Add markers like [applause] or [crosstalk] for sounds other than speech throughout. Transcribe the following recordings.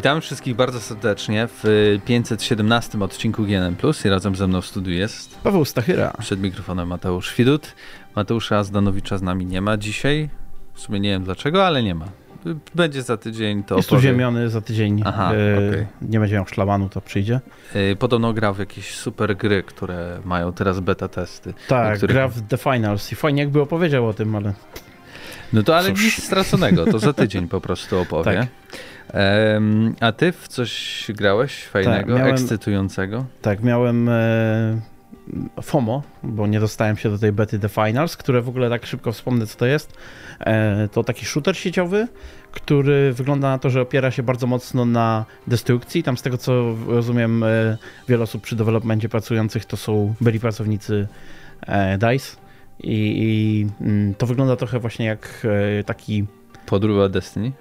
Witamy wszystkich bardzo serdecznie w 517 odcinku GNM Plus i razem ze mną w studiu jest Paweł Stachyra. Przed mikrofonem Mateusz Widut. Mateusza Zdanowicza z nami nie ma dzisiaj. W sumie nie wiem dlaczego, ale nie ma. Będzie za tydzień to. Jest opowie... uziemiony za tydzień. Aha, e, okay. Nie będzie miał szlamanu, to przyjdzie. E, podobno grał w jakieś super gry, które mają teraz beta testy. Tak, których... gra w The Finals i fajnie jakby opowiedział o tym, ale. No to ale Cóż. nic straconego, to za tydzień po prostu opowie. Tak. Um, a ty w coś grałeś fajnego, tak, miałem, ekscytującego? Tak, miałem e, FOMO, bo nie dostałem się do tej bety The Finals, które w ogóle tak szybko wspomnę, co to jest. E, to taki shooter sieciowy, który wygląda na to, że opiera się bardzo mocno na destrukcji. Tam z tego, co rozumiem, e, wiele osób przy developmencie pracujących to są byli pracownicy e, DICE i, i mm, to wygląda trochę właśnie jak e, taki... Podróba Destiny?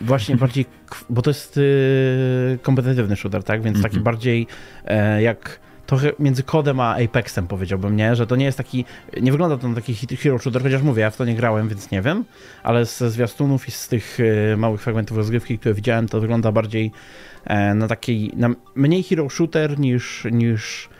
Właśnie bardziej, bo to jest y, kompetytywny shooter, tak? Więc mm -hmm. taki bardziej e, jak trochę między kodem a Apexem powiedziałbym, nie? Że to nie jest taki, nie wygląda to na taki hero shooter, chociaż mówię, ja w to nie grałem, więc nie wiem, ale ze zwiastunów i z tych małych fragmentów rozgrywki, które widziałem, to wygląda bardziej e, na taki, na mniej hero shooter niż, niż e,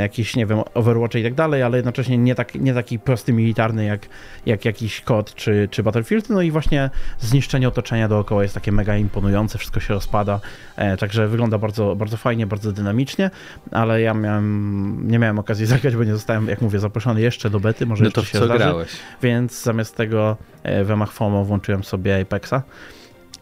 jakiś, nie wiem, Overwatch i tak dalej, ale jednocześnie nie, tak, nie taki prosty militarny jak, jak jakiś kod czy, czy Battlefield. No i właśnie zniszczenie otoczenia dookoła jest takie mega imponujące, wszystko się rozpada, e, także wygląda bardzo, bardzo fajnie, bardzo dynamicznie, ale ja miałem, nie miałem okazji [laughs] zagrać, bo nie zostałem, jak mówię, zaproszony jeszcze do bety, może no to jeszcze się zdarzy, grałeś? więc zamiast tego e, w ramach FOMO włączyłem sobie Apexa.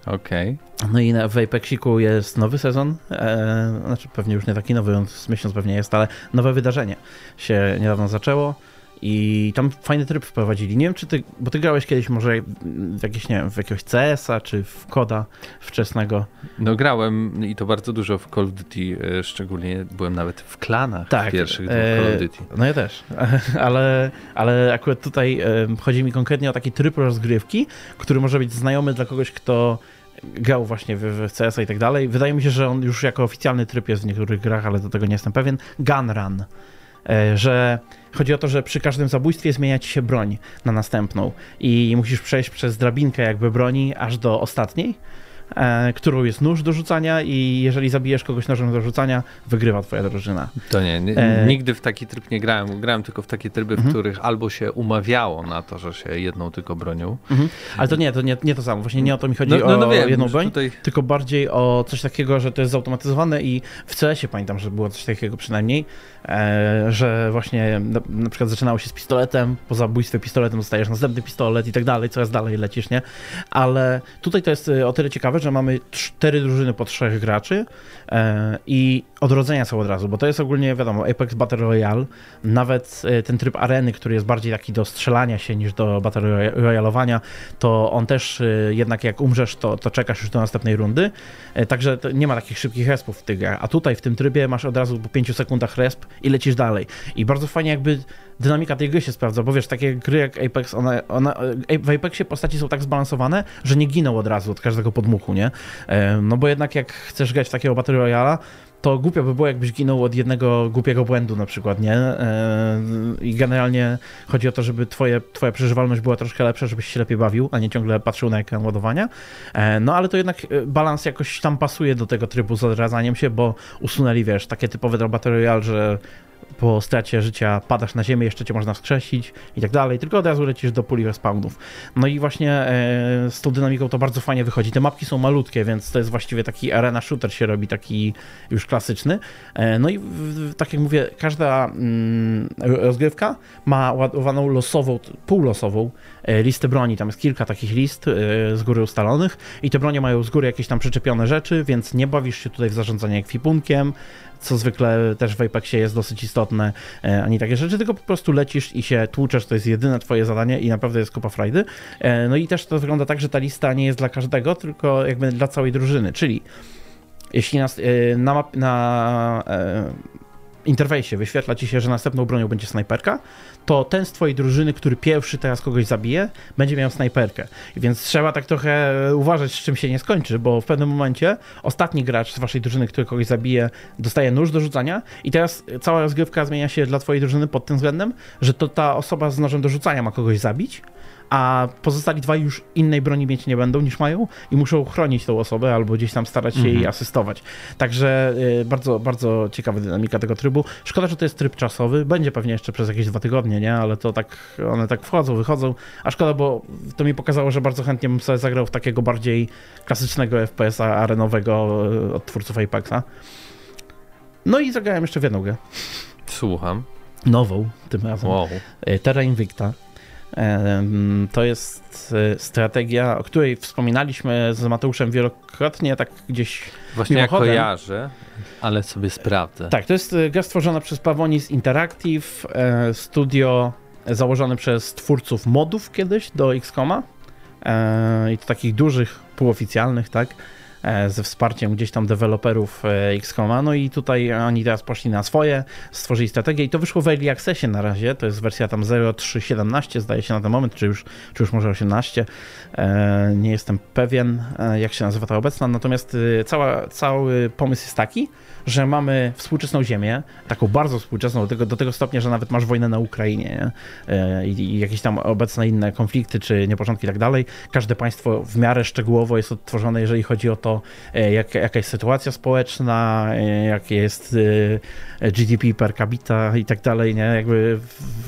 Okej. Okay. No i w Apexiku jest nowy sezon, e, znaczy pewnie już nie taki nowy, on z miesiąc pewnie jest, ale nowe wydarzenie się niedawno zaczęło i tam fajny tryb wprowadzili. Nie wiem, czy ty, bo ty grałeś kiedyś może w jakieś, nie wiem, w jakiegoś CS-a, czy w koda wczesnego. No grałem i to bardzo dużo w Call of Duty, e, szczególnie byłem nawet w klanach tak, pierwszych e, Call of Duty. No ja też, [laughs] ale, ale akurat tutaj e, chodzi mi konkretnie o taki tryb rozgrywki, który może być znajomy dla kogoś, kto grał właśnie w, w CS-a i tak dalej. Wydaje mi się, że on już jako oficjalny tryb jest w niektórych grach, ale do tego nie jestem pewien. Gun Run. E, że chodzi o to, że przy każdym zabójstwie zmienia ci się broń na następną i musisz przejść przez drabinkę jakby broni aż do ostatniej którą jest nóż do rzucania i jeżeli zabijesz kogoś nożem do rzucania, wygrywa twoja drużyna. To nie, nie e... nigdy w taki tryb nie grałem. Grałem tylko w takie tryby, w mhm. których albo się umawiało na to, że się jedną tylko bronią. Mhm. Ale to nie, to nie, nie to samo. Właśnie nie o to mi chodzi no, no, no o wiem, jedną broń, tutaj... tylko bardziej o coś takiego, że to jest zautomatyzowane i w CS-ie pamiętam, że było coś takiego przynajmniej, e, że właśnie na, na, przykład zaczynało się z pistoletem, po zabójstwie pistoletem dostajesz następny pistolet i tak dalej, coraz dalej lecisz, nie? Ale tutaj to jest e, o tyle ciekawe, że mamy cztery drużyny po trzech graczy e, i odrodzenia są od razu, bo to jest ogólnie, wiadomo, Apex Battle Royale, nawet e, ten tryb areny, który jest bardziej taki do strzelania się niż do Battle Royalowania, to on też e, jednak jak umrzesz, to, to czekasz już do następnej rundy, także nie ma takich szybkich respów w tych grach, a tutaj w tym trybie masz od razu po 5 sekundach resp i lecisz dalej. I bardzo fajnie jakby dynamika tej gry się sprawdza, bo wiesz, takie gry jak Apex, one, one, w Apexie postaci są tak zbalansowane, że nie giną od razu od każdego podmuchu, nie? No bo jednak jak chcesz grać w takiego Battle Royala, to głupio by było, jakbyś ginął od jednego głupiego błędu na przykład, nie? I generalnie chodzi o to, żeby twoje, twoja przeżywalność była troszkę lepsza, żebyś się lepiej bawił, a nie ciągle patrzył na ekran ładowania. No ale to jednak e, balans jakoś tam pasuje do tego trybu z odradzaniem się, bo usunęli, wiesz, takie typowe dla Battle Royale, że po stracie życia padasz na ziemię, jeszcze cię można wskrzesić i tak dalej, tylko od razu lecisz do puli respawnów. No i właśnie e, z tą dynamiką to bardzo fajnie wychodzi. Te mapki są malutkie, więc to jest właściwie taki arena shooter się robi, taki już klasyczny. E, no i tak jak mówię, każda mm, rozgrywka ma ładowaną losową, półlosową e, listę broni. Tam jest kilka takich list z góry ustalonych i te bronie mają z góry jakieś tam przyczepione rzeczy, więc nie bawisz się tutaj w zarządzanie ekwipunkiem, co zwykle też w Apexie jest dosyć istotne, e, ani takie rzeczy, tylko po prostu lecisz i się tłuczesz, to jest jedyne twoje zadanie i naprawdę jest kupa frajdy. E, no i też to wygląda tak, że ta lista nie jest dla każdego, tylko jakby dla całej drużyny, czyli jeśli na, e, na, na interfejsie wyświetla ci się, że następną bronią będzie snajperka, to ten z twojej drużyny, który pierwszy teraz kogoś zabije, będzie miał snajperkę. Więc trzeba tak trochę uważać, z czym się nie skończy, bo w pewnym momencie ostatni gracz z waszej drużyny, który kogoś zabije, dostaje nóż do rzucania i teraz cała rozgrywka zmienia się dla twojej drużyny pod tym względem, że to ta osoba z nożem do rzucania ma kogoś zabić, a pozostali dwaj już innej broni mieć nie będą niż mają i muszą chronić tą osobę albo gdzieś tam starać się mhm. jej asystować. Także y, bardzo, bardzo ciekawa dynamika tego trybu. Szkoda, że to jest tryb czasowy, będzie pewnie jeszcze przez jakieś dwa tygodnie, nie? Ale to tak, one tak wchodzą, wychodzą, a szkoda, bo to mi pokazało, że bardzo chętnie bym sobie zagrał w takiego bardziej klasycznego FPS-a arenowego y, od twórców Apexa. No i zagrałem jeszcze w jedną grę. Słucham. Nową tym razem. Wow. Y, Terra Invicta. To jest e, strategia, o której wspominaliśmy z Mateuszem wielokrotnie, tak gdzieś Właśnie mimochodem. ja kojarzę, ale sobie sprawdzę. Tak, to jest e, gra stworzona przez Pavonis Interactive, e, studio założone przez twórców modów kiedyś do XCOMa i to takich dużych, półoficjalnych, tak. E, ze wsparciem gdzieś tam deweloperów e, XCOMa. No i tutaj oni teraz poszli na swoje, stworzyli strategię i to wyszło w Early Accessie na razie. To jest wersja tam 0.3.17 zdaje się na ten moment, czy już, czy już może 18. E, nie jestem pewien, jak się nazywa ta obecna. Natomiast cała, cały pomysł jest taki, że mamy współczesną ziemię, taką bardzo współczesną, do tego, do tego stopnia, że nawet masz wojnę na Ukrainie nie? I, I, jakieś tam obecne inne konflikty czy nieporządki i tak dalej. Każde państwo w miarę szczegółowo jest odtworzone, jeżeli chodzi o to, e, jak, jaka jest sytuacja społeczna, e, jakie jest e, GDP per capita i tak dalej, nie? Jakby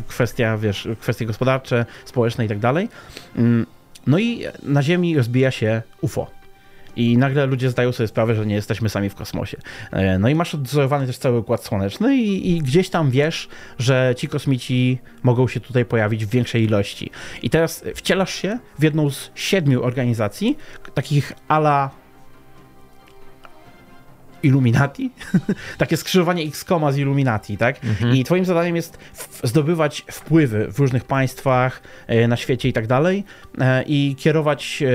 kwestia, wiesz, kwestie gospodarcze, społeczne i tak dalej. Mm, no i na Ziemi rozbija się UFO i nagle ludzie zdają sobie sprawę, że nie jesteśmy sami w kosmosie. No i masz odzorowany też cały układ słoneczny i, i, gdzieś tam wiesz, że ci kosmici mogą się tutaj pojawić w większej ilości. I teraz wcielasz się w jedną z siedmiu organizacji, takich ala Illuminati, [laughs] takie skrzyżowanie X-Koma z Illuminati, tak? Mhm. I twoim zadaniem jest zdobywać wpływy w różnych państwach, e, na świecie i tak dalej e, i kierować e,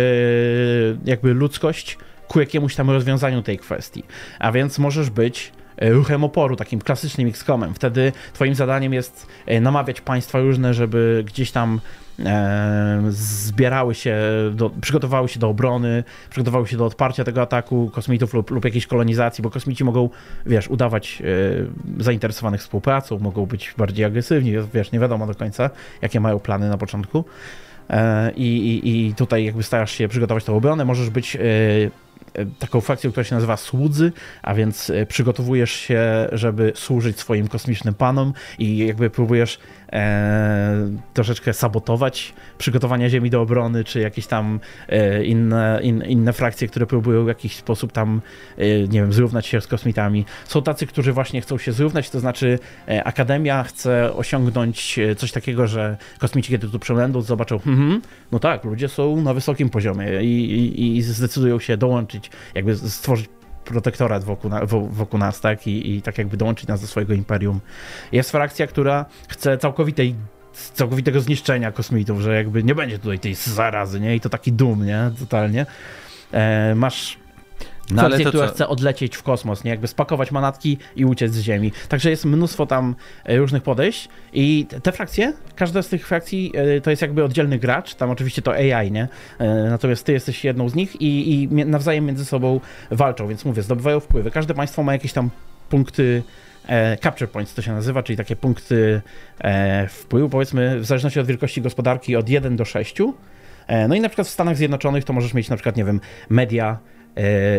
jakby ludzkość ku jakiemuś tam rozwiązaniu tej kwestii. A więc możesz być ruchem oporu, takim klasycznym X-Comem. Wtedy twoim zadaniem jest namawiać państwa różne, żeby gdzieś tam zbierały się, do, przygotowały się do obrony, przygotowały się do odparcia tego ataku kosmitów lub, lub jakiejś kolonizacji, bo kosmici mogą, wiesz, udawać e, zainteresowanych współpracą, mogą być bardziej agresywni, wiesz, nie wiadomo do końca, jakie mają plany na początku. E, I, i, tutaj jakby starasz się przygotować tą obronę, możesz być e, E, taką frakcją, która się nazywa słudzy, a więc e, przygotowujesz się, żeby służyć swoim kosmicznym panom i jakby próbujesz e, troszeczkę sabotować przygotowania Ziemi do obrony, czy jakieś tam e, inne, in, inne frakcje, które próbują w jakiś sposób tam, e, nie wiem, zrównać się z kosmitami. Są tacy, którzy właśnie chcą się zrównać, to znaczy e, Akademia chce osiągnąć coś takiego, że kosmici, kiedy tu przylędą, zobaczą, hmm, no tak, ludzie są na wysokim poziomie i, i, i zdecydują się dołączyć, jakby stworzyć protektorat wokół, wokół nas, tak? I, I tak jakby dołączyć nas do swojego imperium. Jest frakcja, która chce całkowitej całkowitego zniszczenia kosmitów, że jakby nie będzie tutaj tej zarazy, nie? I to taki dum, nie? Totalnie. E, masz no, ale to która co? chce odlecieć w kosmos, nie? Jakby spakować manatki i uciec z Ziemi. Także jest mnóstwo tam e, różnych podejść i te frakcje, każda z tych frakcji e, to jest jakby oddzielny gracz, tam oczywiście to AI, nie? E, natomiast ty jesteś jedną z nich i, i nawzajem między sobą walczą, więc mówię, zdobywają wpływy. Każde państwo ma jakieś tam punkty capture points to się nazywa, czyli takie punkty wpływu, powiedzmy w zależności od wielkości gospodarki od 1 do 6. No i na przykład w Stanach Zjednoczonych to możesz mieć na przykład, nie wiem, media,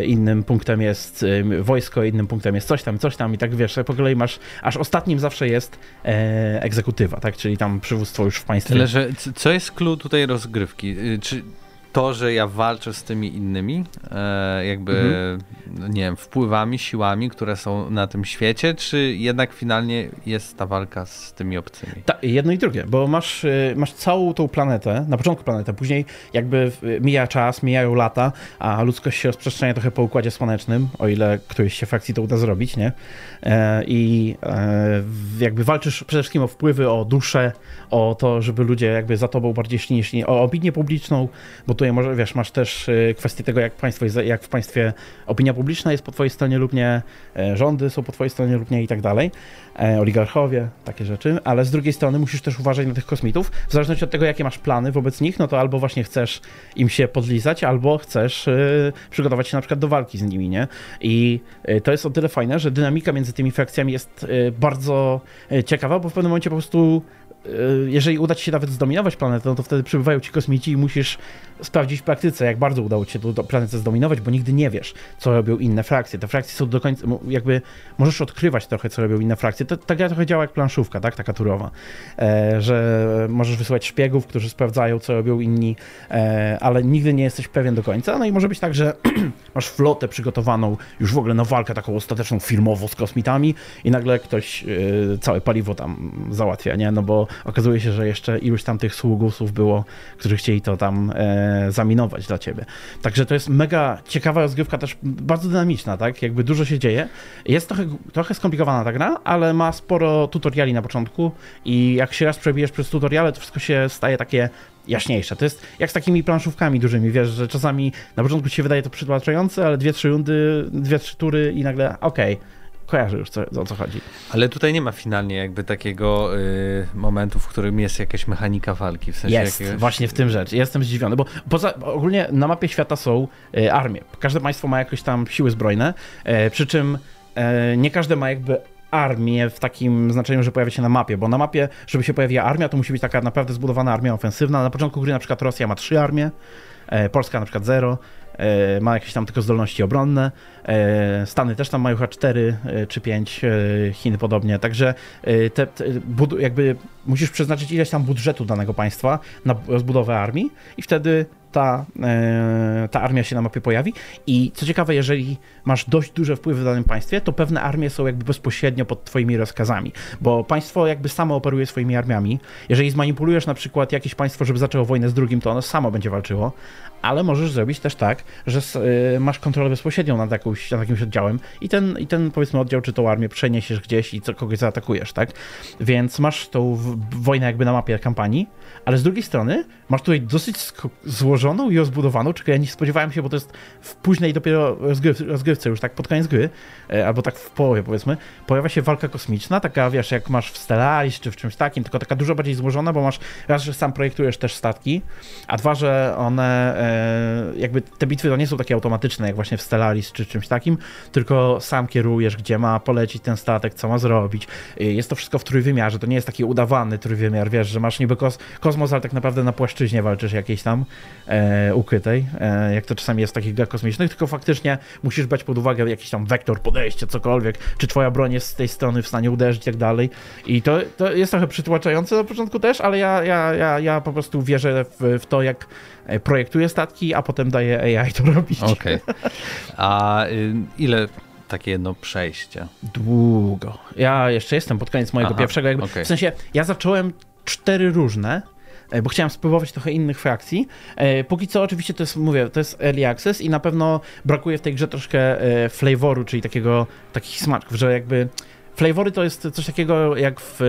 innym punktem jest e, wojsko, innym punktem jest coś tam, coś tam i tak wiesz, po kolei masz, aż ostatnim zawsze jest e, egzekutywa, tak, czyli tam przywództwo już w państwie. Tyle, że co jest clue tutaj rozgrywki? Y, czy to, że ja walczę z tymi innymi, e, jakby, mhm. nie wiem, wpływami, siłami, które są na tym świecie, czy jednak finalnie jest ta walka z tymi obcymi? Tak, jedno i drugie, bo masz, y, masz całą tą planetę, na początku planetę, później jakby mija czas, mijają lata, a ludzkość się rozprzestrzenia trochę po Układzie Słonecznym, o ile któryś się frakcji to uda zrobić, nie? E, I e, jakby walczysz przede wszystkim o wpływy, o duszę, o to, żeby ludzie jakby za tobą bardziej szli o opinię publiczną, bo tutaj może, wiesz, masz też y, kwestię tego, jak, państwo jest, jak w państwie opinia publiczna jest po twojej stronie lub nie, e, rządy są po twojej stronie lub nie i tak dalej, e, oligarchowie, takie rzeczy, ale z drugiej strony musisz też uważać na tych kosmitów, w zależności od tego, jakie masz plany wobec nich, no to albo właśnie chcesz im się podlizać, albo chcesz y, przygotować się na przykład do walki z nimi, nie? I y, to jest o tyle fajne, że dynamika między tymi frakcjami jest bardzo ciekawa, bo w pewnym momencie po prostu jeżeli uda ci się nawet zdominować planetę, no to wtedy przybywają ci kosmici i musisz sprawdzić w praktyce, jak bardzo udało ci się tę planetę zdominować, bo nigdy nie wiesz, co robią inne frakcje. Te frakcje są do końca, jakby możesz odkrywać trochę, co robią inne frakcje. To, ta gra trochę działa jak planszówka, tak, taka turowa, e, że możesz wysyłać szpiegów, którzy sprawdzają, co robią inni, e, ale nigdy nie jesteś pewien do końca. No i może być tak, że [clears throat] masz flotę przygotowaną już w ogóle na walkę taką ostateczną filmową z kosmitami i nagle ktoś e, całe paliwo tam załatwia, nie? No bo okazuje się, że jeszcze iluś tam tych sługusów było, którzy chcieli to tam e, zaminować dla ciebie. Także to jest mega ciekawa rozgrywka, też bardzo dynamiczna, tak? Jakby dużo się dzieje. Jest trochę, trochę skomplikowana ta gra, ale ma sporo tutoriali na początku i jak się raz przebijesz przez tutoriale, to wszystko się staje takie jaśniejsze. To jest jak z takimi planszówkami dużymi, wiesz, że czasami na początku ci się wydaje to przytłaczające, ale dwie, trzy rundy, dwie, trzy tury i nagle okej, okay, kojarzy już co, o co chodzi. Ale tutaj nie ma finalnie jakby takiego y, momentu, w którym jest jakaś mechanika walki. W sensie jest, jakiegoś... właśnie w tym rzecz. Jestem zdziwiony, bo poza, ogólnie na mapie świata są y, armie. Każde państwo ma jakieś tam siły zbrojne, y, przy czym y, nie każde ma jakby armię w takim znaczeniu, że pojawia się na mapie, bo na mapie, żeby się pojawiła armia, to musi być taka naprawdę zbudowana armia ofensywna. Na początku gry na przykład Rosja ma trzy armie, e, Polska na przykład zero, ma jakieś tam tylko zdolności obronne, e, Stany też tam mają chyba 4 czy 5, Chiny podobnie, także te, te, jakby musisz przeznaczyć ileś tam budżetu danego państwa na rozbudowę armii i wtedy ta, e, ta armia się na mapie pojawi. I co ciekawe, jeżeli masz dość duże wpływy w danym państwie, to pewne armie są jakby bezpośrednio pod twoimi rozkazami, bo państwo jakby samo operuje swoimi armiami. Jeżeli zmanipulujesz na przykład jakieś państwo, żeby zaczęło wojnę z drugim, to ono samo będzie walczyło, ale możesz zrobić też tak, że y, masz kontrolę bezpośrednią nad, jakąś, nad jakimś oddziałem i ten, i ten powiedzmy oddział czy tą armię przeniesiesz gdzieś i co, kogoś zaatakujesz, tak? Więc masz tą wojnę jakby na mapie kampanii, ale z drugiej strony masz tutaj dosyć złożoną i rozbudowaną, czego ja nie spodziewałem się, bo to jest w późnej dopiero rozgryw, rozgrywce, już tak pod koniec gry, e, albo tak w połowie powiedzmy, pojawia się walka kosmiczna, taka wiesz, jak masz w Stellaris czy w czymś takim, tylko taka dużo bardziej złożona, bo masz raz, że sam projektujesz też statki, a dwa, że one e, jakby te bitwy to nie są takie automatyczne, jak właśnie w Stellaris czy czymś takim, tylko sam kierujesz, gdzie ma polecić ten statek, co ma zrobić. E, jest to wszystko w trójwymiarze, to nie jest taki udawany trójwymiar, wiesz, że masz niby kos kosmos, ale tak naprawdę na płaszczyźnie walczysz jakiejś tam e, ukrytej, e, jak to czasami jest w takich grach kosmicznych, tylko faktycznie musisz brać pod uwagę jakiś tam wektor, podejście, cokolwiek, czy twoja broń jest z tej strony w stanie uderzyć i tak dalej. I to, to jest trochę przytłaczające na początku też, ale ja, ja, ja, ja po prostu wierzę w, w to, jak e, projektuję statki, a potem daję AI to robić. Okej. Okay. [laughs] A y, ile takie jedno przejście? Długo. Ja jeszcze jestem pod koniec mojego Aha, pierwszego. Jakby, okay. W sensie, ja zacząłem cztery różne, bo chciałem spróbować trochę innych frakcji. E, póki co oczywiście to jest, mówię, to jest early access i na pewno brakuje w tej grze troszkę e, flavoru, czyli takiego, takich smaczków, że jakby flavory to jest coś takiego jak w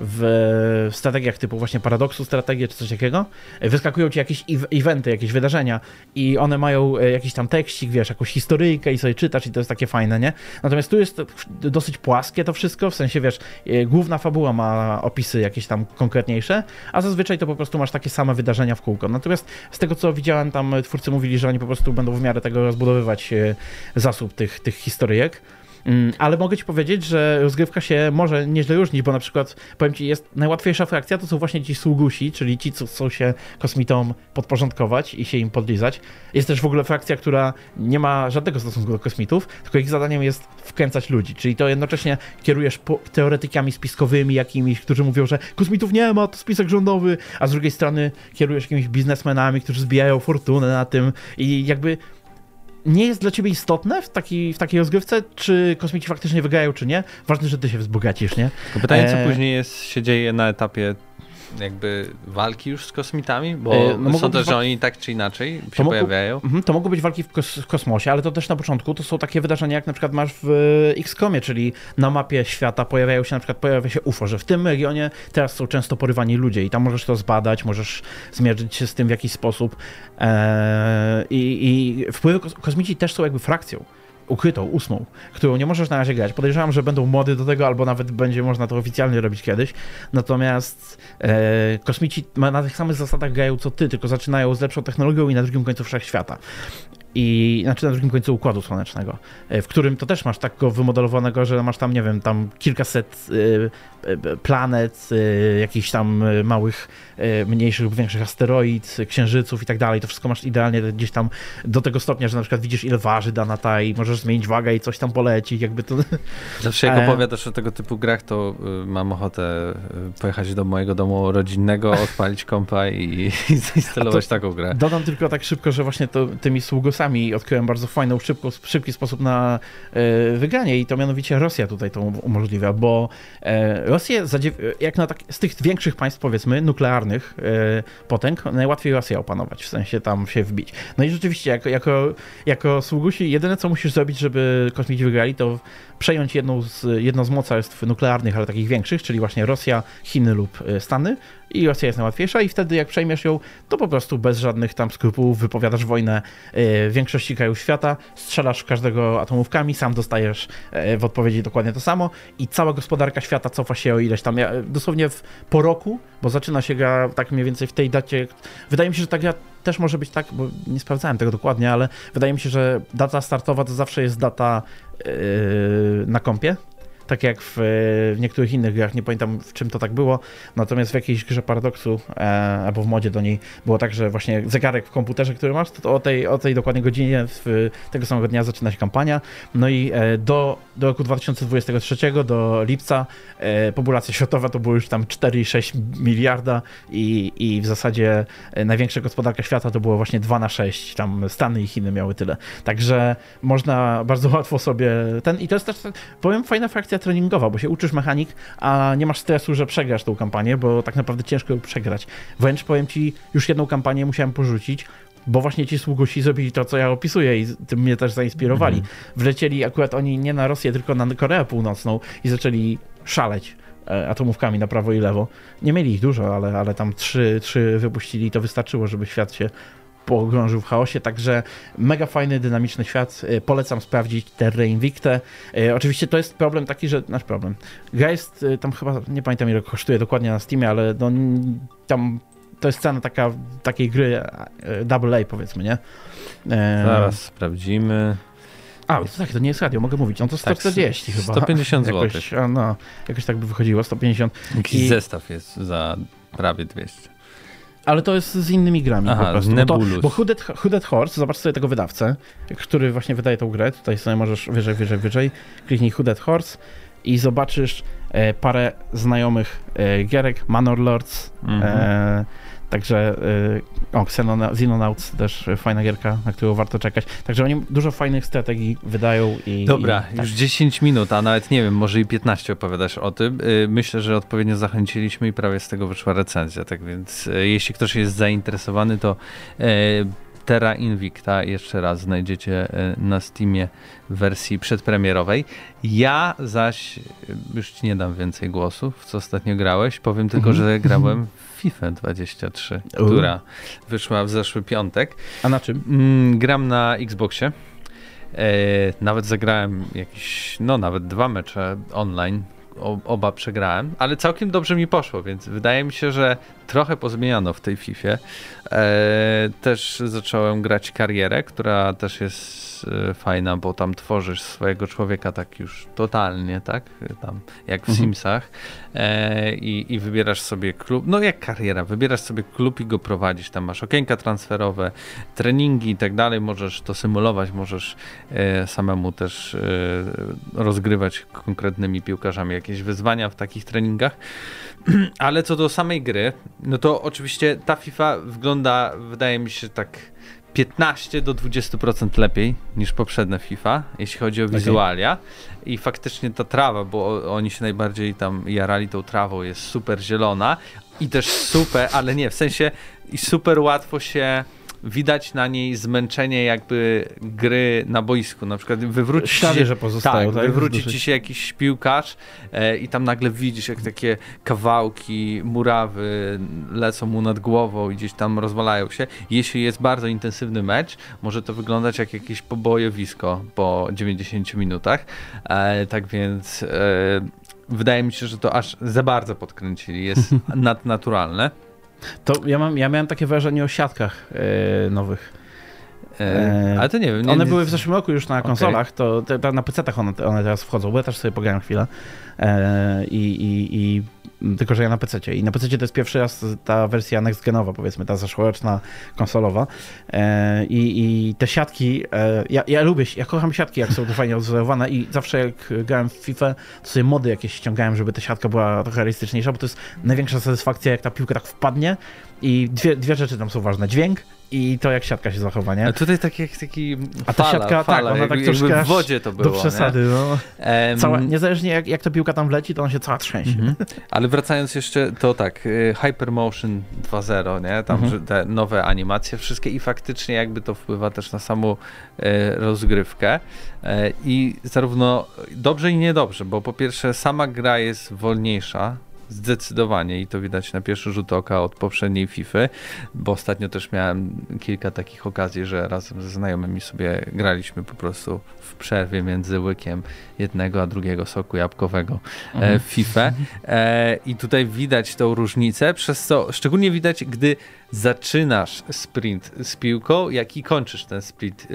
w strategiach typu właśnie paradoksu strategie czy coś takiego, wyskakują ci jakieś eventy, jakieś wydarzenia i one mają e, jakiś tam tekścik, wiesz, jakąś historyjkę i sobie czytasz i to jest takie fajne, nie? Natomiast tu jest dosyć płaskie to wszystko, w sensie, wiesz, e, główna fabuła ma opisy jakieś tam konkretniejsze, a zazwyczaj to po prostu masz takie same wydarzenia w kółko. Natomiast z tego, co widziałem, tam twórcy mówili, że oni po prostu będą w miarę tego rozbudowywać e, zasób tych, tych historyjek. Mm, ale mogę ci powiedzieć, że rozgrywka się może nieźle różnić, bo na przykład, powiem ci, jest najłatwiejsza frakcja to są właśnie ci sługusi, czyli ci, co chcą się kosmitom podporządkować i się im podlizać. Jest też w ogóle frakcja, która nie ma żadnego stosunku do kosmitów, tylko ich zadaniem jest wkręcać ludzi, czyli to jednocześnie kierujesz teoretykami spiskowymi jakimiś, którzy mówią, że kosmitów nie ma, to spisek rządowy, a z drugiej strony kierujesz jakimiś biznesmenami, którzy zbijają fortunę na tym i jakby nie jest dla ciebie istotne w, taki, w takiej rozgrywce, czy kosmici faktycznie wygrają, czy nie. Ważne, że ty się wzbogacisz, nie? To pytanie, co e... później jest, się dzieje na etapie jakby walki już z kosmitami? Bo e, no sądzę, że oni tak czy inaczej się mogą, pojawiają. Mhm, to mogą być walki w, kos w, kosmosie, ale to też na początku to są takie wydarzenia, jak na przykład masz w XCOMie, czyli na mapie świata pojawiają się na przykład pojawia się UFO, że w tym regionie teraz są często porywani ludzie i tam możesz to zbadać, możesz zmierzyć się z tym w jakiś sposób. Eee, i, I wpływy kos kosmici też są jakby frakcją ukrytą, ósmą, którą nie możesz na razie grać. Podejrzewam, że będą mody do tego, albo nawet będzie można to oficjalnie robić kiedyś. Natomiast e, kosmici na tych samych zasadach grają co ty, tylko zaczynają z lepszą technologią i na drugim końcu wszechświata. I znaczy na drugim końcu Układu Słonecznego, w którym to też masz tak go wymodelowanego, że masz tam, nie wiem, tam kilkaset planet, jakichś tam małych, mniejszych lub większych asteroid, księżyców i tak dalej. To wszystko masz idealnie gdzieś tam do tego stopnia, że na przykład widzisz ile waży dana ta i możesz zmienić wagę i coś tam poleci, jakby to... Zawsze jak opowiadasz o tego typu grach, to mam ochotę pojechać do mojego domu rodzinnego, [laughs] odpalić kompa i, i zainstalować taką grę. Dodam tylko tak szybko, że właśnie to, tymi sługosami odkryłem bardzo fajną, szybki sposób na e, wygranie i to mianowicie Rosja tutaj to umożliwia, bo e, Rosję, jak na tak, z tych większych państw powiedzmy, nuklearnych e, potęg, najłatwiej Rosję opanować, w sensie tam się wbić. No i rzeczywiście, jako, jako, jako sługusi, jedyne co musisz zrobić, żeby kosmici wygrali, to przejąć jedną z, jedno z mocarstw nuklearnych, ale takich większych, czyli właśnie Rosja, Chiny lub Stany. I Rosja jest najłatwiejsza i wtedy jak przejmiesz ją, to po prostu bez żadnych tam skrupułów wypowiadasz wojnę e, większości krajów świata, strzelasz w każdego atomówkami, sam dostajesz e, w odpowiedzi dokładnie to samo i cała gospodarka świata cofa się o ileś tam, dosłownie w, po roku, bo zaczyna się gra tak mniej więcej w tej dacie. Wydaje mi się, że ta gra też może być tak, bo nie sprawdzałem tego dokładnie, ale wydaje mi się, że data startowa to zawsze jest data yy, na kompie, tak jak w, w, niektórych innych grach, nie pamiętam w czym to tak było, natomiast w jakiejś grze Paradoksu e, albo w modzie do niej było tak, że właśnie zegarek w komputerze, który masz, to, to o, tej, o tej dokładnie godzinie w, tego samego dnia zaczyna się kampania, no i e, do, do roku 2023, do lipca e, populacja światowa to było już tam 4,6 miliarda i, i w zasadzie e, największa gospodarka świata to było właśnie 2 na 6, tam Stany i Chiny miały tyle, także można bardzo łatwo sobie ten, i to jest też, powiem, fajna frakcja treningowa, bo się uczysz mechanik, a nie masz stresu, że przegrasz tą kampanię, bo tak naprawdę ciężko ją przegrać. Wręcz powiem ci, już jedną kampanię musiałem porzucić, bo właśnie ci sługusi zrobili to, co ja opisuję i tym mnie też zainspirowali. Mhm. Wlecieli akurat oni nie na Rosję, tylko na Koreę Północną i zaczęli szaleć e, atomówkami na prawo i lewo. Nie mieli ich dużo, ale, ale tam trzy, trzy wypuścili i to wystarczyło, żeby świat się pogrążył w chaosie, także mega fajny, dynamiczny świat. E, polecam sprawdzić Terra Invicte. E, oczywiście to jest problem taki, że nasz problem. Gra jest e, tam chyba, nie pamiętam ile kosztuje dokładnie na Steamie, ale no, tam to jest cena taka, takiej gry double A powiedzmy, nie? Zaraz sprawdzimy. A, to tak, to nie jest radio, mogę mówić. No to 140 tak, chyba. 150 zł. Jakoś, no, jakoś tak by wychodziło, 150. Jakiś I... zestaw jest za prawie 200. Ale to jest z innymi grami Aha, po prostu. No to, bo Hooded, Hooded Horse, zobacz sobie tego wydawcę, który właśnie wydaje tą grę. Tutaj sobie możesz wyżej, wyżej, wyżej. Kliknij Hooded Horse i zobaczysz e, parę znajomych e, gierek, Manor Lords, -hmm. e, Także y, o, Xenonauts też fajna gierka, na którą warto czekać. Także oni dużo fajnych strategii wydają i... Dobra, i, tak. już 10 minut, a nawet nie wiem, może i 15 opowiadasz o tym. Y, myślę, że odpowiednio zachęciliśmy i prawie z tego wyszła recenzja, tak więc y, jeśli ktoś jest zainteresowany, to Terra Invicta jeszcze raz znajdziecie na Steamie w wersji przedpremierowej. Ja zaś już ci nie dam więcej głosów, w co ostatnio grałeś. Powiem tylko, mhm. że grałem FIFA 23, która wyszła w zeszły piątek. A na czym? Mm, gram na Xboxie. E, nawet zagrałem jakieś, no nawet dwa mecze online. Oba przegrałem, ale całkiem dobrze mi poszło, więc wydaje mi się, że trochę pozmieniano w tej FIFA. E, też zacząłem grać karierę, która też jest Y, fajna, bo tam tworzysz swojego człowieka tak już totalnie, tak? Tam jak w mhm. Simsach e, i, i wybierasz sobie klub, no jak kariera, wybierasz sobie klub i go prowadzisz, tam masz okienka transferowe, treningi i tak dalej, możesz to symulować, możesz e, samemu też e, rozgrywać konkretnymi piłkarzami jakieś wyzwania w takich treningach. [clears throat] Ale co do samej gry, no to oczywiście ta FIFA wygląda, wydaje mi się, tak 15 do 20% lepiej niż poprzednia FIFA, jeśli chodzi o wizualia. Okay. I faktycznie ta trawa, bo oni się najbardziej tam jarali tą trawą, jest super zielona i też super, ale nie, w sensie i super łatwo się widać na niej zmęczenie jakby gry na boisku. Na przykład wywróci Ślady, się, że pozostają, tak, tak? wywróci ci się jakiś piłkarz e, i tam nagle widzisz, jak takie kawałki murawy lecą mu nad głową i gdzieś tam rozwalają się. Jeśli jest bardzo intensywny mecz, może to wyglądać jak jakieś pobojowisko po 90 minutach. E, tak więc e, wydaje mi się, że to aż za bardzo podkręcili. Jest [laughs] nadnaturalne. To ja, mam, ja miałem takie wrażenie o siatkach yy, nowych. E, ale to nie wiem. Nie, one nie... były w zeszłym roku już na konsolach, okay. to na PC-tach one, one teraz wchodzą, bo ja też sobie pograłem chwilę. E, i, i, i tylko że ja na PC. I na PC to jest pierwszy raz ta wersja next genowa, powiedzmy, ta zeszłoroczna konsolowa. E, i, I te siatki, e, ja, ja lubię, ja kocham siatki, jak są to fajnie i zawsze jak grałem w FIFA, to sobie mody jakieś ściągałem, żeby ta siatka była trochę realistyczniejsza, bo to jest największa satysfakcja, jak ta piłka tak wpadnie i dwie, dwie rzeczy tam są ważne. Dźwięk i to jak siatka się zachowa, nie? A tutaj taki, taki A ta fala, siatka, tak, fala, tak, ona tak troszkę w wodzie to było, Do przesady, nie? no. Um, cała, niezależnie jak, jak ta piłka tam wleci, to ona się cała trzęsie. Mm -hmm. Ale wracając jeszcze, to tak, y, Hypermotion 2.0, nie? Tam mm -hmm. te nowe animacje wszystkie i faktycznie jakby to wpływa też na samą e, rozgrywkę. E, I zarówno dobrze i niedobrze, bo po pierwsze sama gra jest wolniejsza, Zdecydowanie i to widać na pierwszy rzut oka od poprzedniej FIFA, bo ostatnio też miałem kilka takich okazji, że razem ze znajomymi sobie graliśmy po prostu w przerwie między łykiem jednego a drugiego soku jabłkowego e, mhm. w FIFA. E, I tutaj widać tą różnicę, przez co szczególnie widać, gdy zaczynasz sprint z piłką, jak i kończysz ten sprint,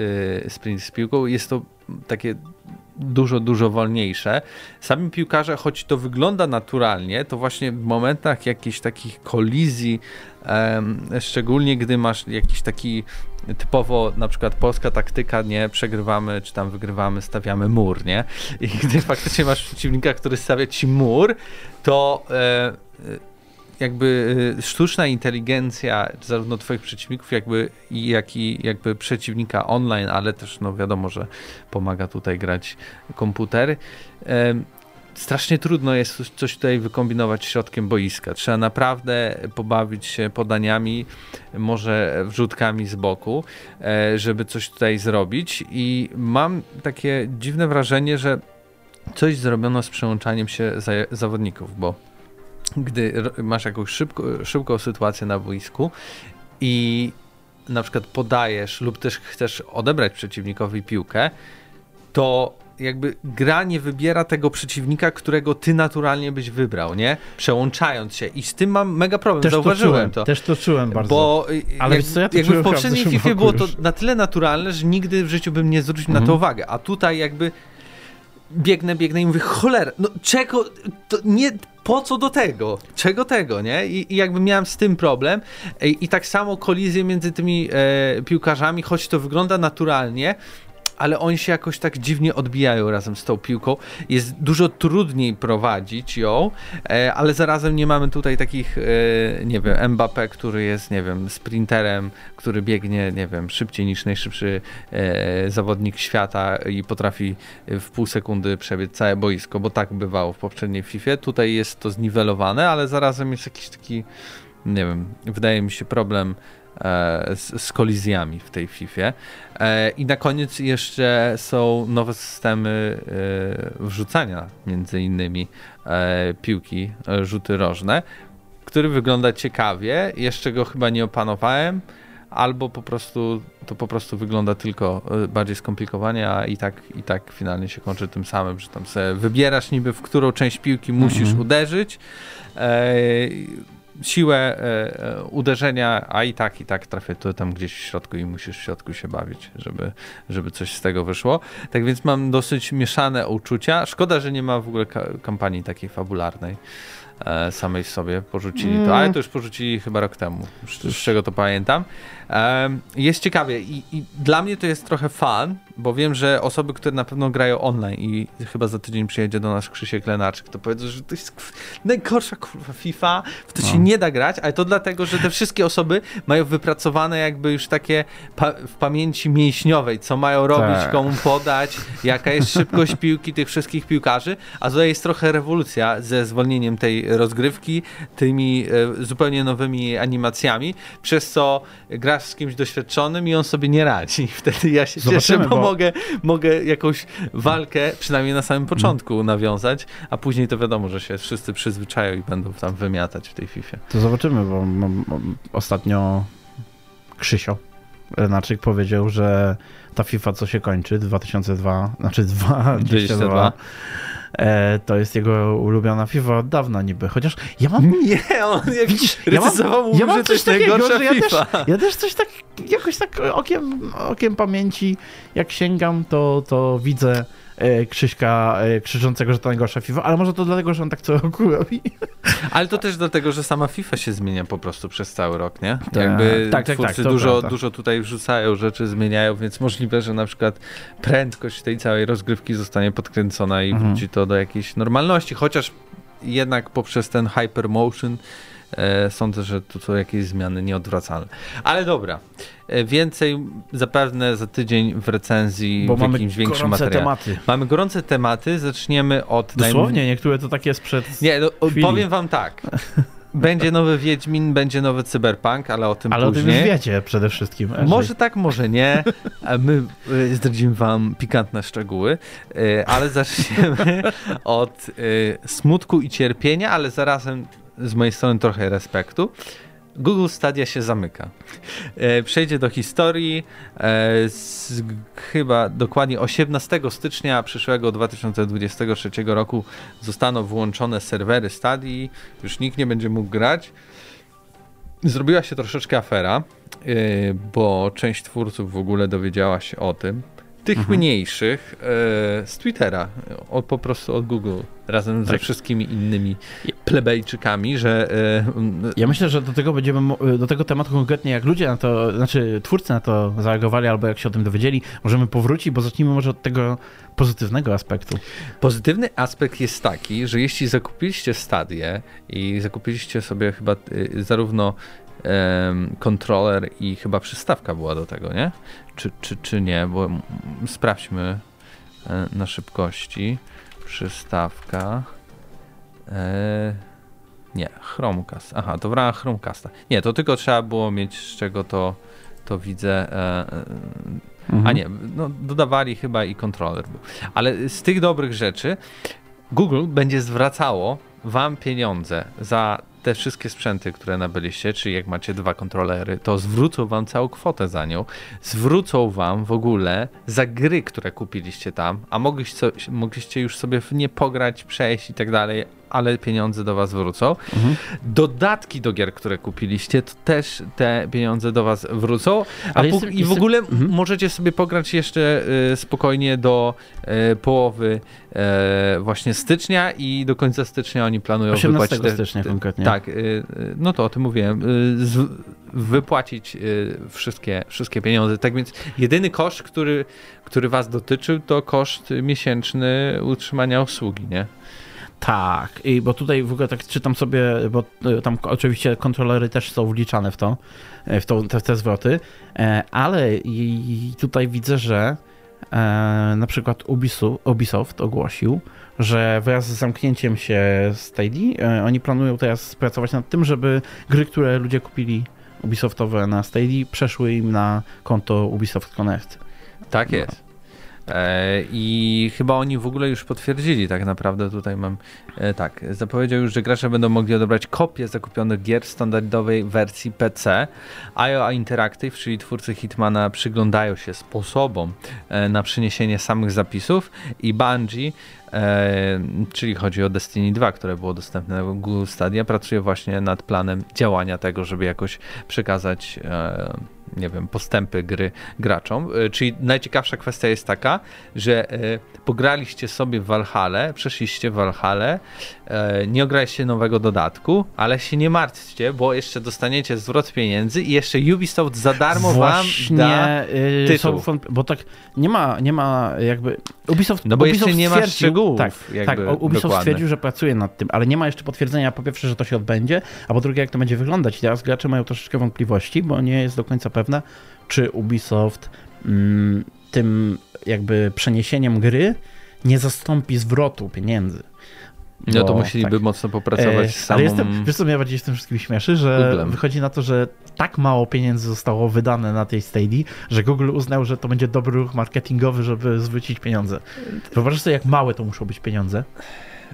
e, sprint z piłką. Jest to takie dużo, dużo wolniejsze. Sami piłkarze, choć to wygląda naturalnie, to właśnie w momentach jakichś takich kolizji, szczególnie gdy masz jakiś taki typowo na przykład polska taktyka, nie, przegrywamy, czy tam wygrywamy, stawiamy mur, nie? I gdy [laughs] faktycznie masz przeciwnika, który stawia ci mur, to e, jakby y, sztuczna inteligencja zarówno twoich przeciwników, jakby jak i jakby przeciwnika online, ale też no wiadomo, że pomaga tutaj grać komputer. Strasznie trudno jest coś tutaj wykombinować środkiem boiska. Trzeba naprawdę pobawić się podaniami, może wrzutkami z boku, e, żeby coś tutaj zrobić. I mam takie dziwne wrażenie, że coś zrobiono z przełączaniem się zawodników, bo gdy masz jakąś szybko, szybką sytuację na boisku i na przykład podajesz lub też chcesz odebrać przeciwnikowi piłkę, to jakby gra nie wybiera tego przeciwnika, którego ty naturalnie byś wybrał, nie? Przełączając się. I z tym mam mega problem. Też Zauważyłem to. Czułem, to. Też to czułem bardzo. Bo Ale jak, co, ja jakby w poprzedniej FIFA było to na tyle naturalne, że nigdy w życiu bym nie zwrócił mhm. na to mhm. uwagę. A tutaj jakby biegnę, biegnę i mówię, cholera, no czego, nie, po co do tego? Czego tego, nie? I, i jakby miałem z tym problem. I, i tak samo kolizje między tymi e, piłkarzami, choć to wygląda naturalnie, ale oni się jakoś tak dziwnie odbijają razem z tą piłką. Jest dużo trudniej prowadzić ją, e, ale zarazem nie mamy tutaj takich, e, nie wiem, Mbappé, który jest, nie wiem, sprinterem, który biegnie, nie wiem, szybciej niż najszybszy e, zawodnik świata i potrafi w pół sekundy przebiec całe boisko, bo tak bywało w poprzedniej FIFA. Tutaj jest to zniwelowane, ale zarazem jest jakiś taki, nie wiem, wydaje mi się problem z, z kolizjami w tej FIFA. E, I na koniec jeszcze są nowe systemy e, wrzucania, między innymi piłki, rzuty rożne, który wygląda ciekawie. Jeszcze go chyba nie opanowałem albo po prostu to po prostu wygląda tylko bardziej skomplikowanie, a i tak, i tak finalnie się kończy tym samym, że tam sobie wybierasz niby w którą część piłki musisz mm -hmm. uderzyć siłę e, e, uderzenia, a i tak, i tak trafię tu tam gdzieś w środku i musisz w środku się bawić, żeby, żeby coś z tego wyszło. Tak więc mam dosyć mieszane uczucia. Szkoda, że nie ma w ogóle ka kampanii takiej fabularnej samej sobie porzucili mm. to, ale to już porzucili chyba rok temu, z, z czego to pamiętam. E, jest ciekawie I, i, dla mnie to jest trochę fan, bo wiem, że osoby, które na pewno grają online i chyba za tydzień przyjedzie do nas Krzysiek Lenarczyk, to powiedzą, że to jest najgorsza kurwa FIFA, w to no. się nie da grać, ale to dlatego, że te wszystkie osoby mają wypracowane jakby już takie pa w pamięci mięśniowej, co mają robić, tak. komu podać, jaka jest szybkość piłki tych wszystkich piłkarzy, a tutaj jest trochę rewolucja ze zwolnieniem tej rozgrywki, tymi e, zupełnie nowymi animacjami, przez co grasz z kimś doświadczonym i on sobie nie radzi. [laughs] Wtedy ja się Zobaczymy, cieszę, bo, bo mogę, mogę jakąś walkę, przynajmniej na samym początku nawiązać, a później to wiadomo, że się wszyscy przyzwyczają i będą tam wymiatać w tej FIFA. To zobaczymy, bo ostatnio Krzysio Renaczyk powiedział, że ta FIFA co się kończy, 2002, znaczy 2022, E, to jest jego ulubiona FIFA od dawna niby, chociaż ja mam... [laughs] Nie, on jak Widzisz, ja mam, mówił, ja mam coś takiego, że ja też, ja też coś tak, jakoś tak okiem, okiem pamięci, jak sięgam, to, to widzę E, Krzyśka e, krzyczącego, że to najgorsza FIFA, ale może to dlatego, że on tak co roku robi. Ale to też dlatego, że sama FIFA się zmienia po prostu przez cały rok, nie? Tak, Jakby tak, tak, tak, dużo, dużo tutaj wrzucają rzeczy, zmieniają, więc możliwe, że na przykład prędkość tej całej rozgrywki zostanie podkręcona i mhm. wróci to do jakiejś normalności, chociaż jednak poprzez ten hypermotion E, sądzę, że to są jakieś zmiany nieodwracalne. Ale dobra, e, więcej zapewne za tydzień w recenzji Bo w jakimś większym materiale. tematy. Mamy gorące tematy, zaczniemy od... Dosłownie, najm... niektóre to takie sprzed Nie, no, powiem wam tak. [laughs] Będzie nowy Wiedźmin, będzie nowy Cyberpunk, ale o tym ale później. Ale o tym już wiecie przede wszystkim. Może tak, może nie. My e, zdradzimy wam pikantne szczegóły, ale zaczniemy [laughs] od smutku i cierpienia, ale zarazem z mojej strony trochę respektu. Google Stadia się zamyka. E, przejdzie do historii. E, z, chyba dokładnie 18 stycznia przyszłego 2023 roku zostaną włączone serwery Stadii. Już nikt nie będzie mógł grać. Zrobiła się troszeczkę afera, e, bo część twórców w ogóle dowiedziała się o tym tych mhm. mniejszych e, z Twittera, od, po prostu od Google, razem tak. ze wszystkimi innymi plebejczykami, że... E, ja myślę, że do tego będziemy, do tego tematu konkretnie, jak ludzie na to, znaczy twórcy na to zareagowali, albo jak się o tym dowiedzieli, możemy powrócić, bo zacznijmy może od tego pozytywnego aspektu. Pozytywny aspekt jest taki, że jeśli zakupiliście stadię i zakupiliście sobie chyba y, zarówno kontroler i chyba przystawka była do tego, nie? Czy, czy, czy nie? Bo sprawdźmy e, na szybkości. Przystawka. E, nie, Chromecast. Aha, to w ramach Chromecasta. Nie, to tylko trzeba było mieć z czego to, to widzę. E, mhm. A nie, no, dodawali chyba i kontroler był. Ale z tych dobrych rzeczy Google będzie zwracało wam pieniądze za te wszystkie sprzęty, które nabyliście, czyli jak macie dwa kontrolery, to zwrócą wam całą kwotę za nią. Zwrócą wam w ogóle za gry, które kupiliście tam, a mogliście, mogliście już sobie w nie pograć, przejść i tak dalej, ale pieniądze do was wrócą. Mhm. Dodatki do gier, które kupiliście, to też te pieniądze do was wrócą. A jestem, I w ogóle mhm. możecie sobie pograć jeszcze y, spokojnie do y, połowy y, właśnie stycznia i do końca stycznia oni planują 18 wypłacić. Te, stycznia konkretnie. Tak, y, y, no to o tym mówiłem. Y, z, wypłacić wszystkie, wszystkie pieniądze. Tak więc jedyny koszt, który, który was dotyczył, to koszt miesięczny utrzymania usługi, nie? Tak, i bo tutaj w ogóle tak czytam sobie, bo e, tam oczywiście kontrolery też są wliczane w to, e, w, to, te, te zwroty, e, ale tutaj widzę, że na przykład Ubisoft ogłosił, że wraz z zamknięciem się Stadia, oni planują teraz pracować nad tym, żeby gry, które ludzie kupili Ubisoftowe na Stadia, przeszły im na konto Ubisoft Connect. Tak jest. E, I chyba oni w ogóle już potwierdzili, tak naprawdę tutaj mam, e, tak, zapowiedział już, że gracze będą mogli odebrać kopię zakupionych gier w standardowej wersji PC. IO Interactive, czyli twórcy Hitmana, przyglądają się sposobom e, na przeniesienie samych zapisów i Bungie czyli chodzi o Destiny 2, które było dostępne na Google Stadia, pracuje właśnie nad planem działania tego, żeby jakoś przekazać nie wiem, postępy gry graczom. E, czyli najciekawsza kwestia jest taka, że e, pograliście sobie w Valhalla, przeszliście w Valhalla, e, nie ograliście nowego dodatku, ale się nie martwcie, bo jeszcze dostaniecie zwrot pieniędzy i jeszcze Ubisoft za darmo Właśnie, wam da tytuł. Są, bo tak nie ma, nie ma jakby Ubisoft, no bo Ubisoft jeszcze nie ma szczegółów. Tak, tak Ubisoft dokładne. stwierdził, że pracuje nad tym, ale nie ma jeszcze potwierdzenia po pierwsze, że to się odbędzie, a po drugie jak to będzie wyglądać. I teraz gracze mają troszeczkę wątpliwości, bo nie jest do końca pewne, czy Ubisoft mm, tym jakby przeniesieniem gry nie zastąpi zwrotu pieniędzy. No to musieliby tak. mocno popracować e, samą... Ale jestem, wiesz co mnie bardziej z tym wszystkim śmieszy, że Googlem. wychodzi na to, że tak mało pieniędzy zostało wydane na tej Stadia, że Google uznał, że to będzie dobry ruch marketingowy, żeby zwrócić pieniądze. Wyobrażasz sobie, jak małe to muszą być pieniądze?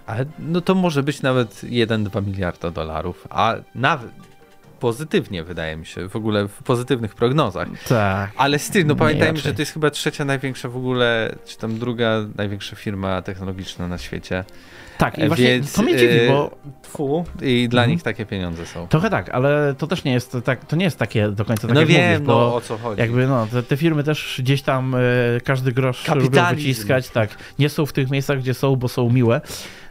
Ale no to może być nawet 1-2 miliarda dolarów, a nawet pozytywnie, wydaje mi się, w ogóle w pozytywnych prognozach. Tak. Ale styl, no pamiętajmy, że to jest chyba trzecia największa w ogóle, czy tam druga największa firma technologiczna na świecie. Tak, i właśnie Więc, to mnie dziwi, y, bo... Tfu, I dla mhm. nich takie pieniądze są. Trochę tak, ale to też nie jest tak, to nie jest takie do końca tak No jak wiem, mówisz, no o co chodzi. Jakby no, te, te firmy też gdzieś tam y, każdy grosz lubią wyciskać, tak. Nie są w tych miejscach, gdzie są, bo są miłe.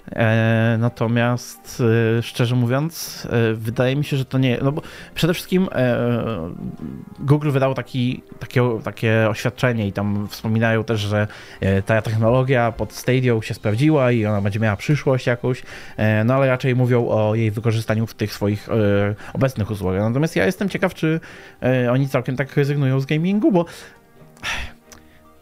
E, natomiast e, szczerze mówiąc, e, wydaje mi się, że to nie. No bo przede wszystkim Google wydało taki, takie, takie oświadczenie i tam wspominają też, że ta technologia pod Stadia się sprawdziła i ona będzie miała przyszłość jakąś, no ale raczej mówią o jej wykorzystaniu w tych swoich obecnych usługach. Natomiast ja jestem ciekaw, czy oni całkiem tak rezygnują z gamingu, bo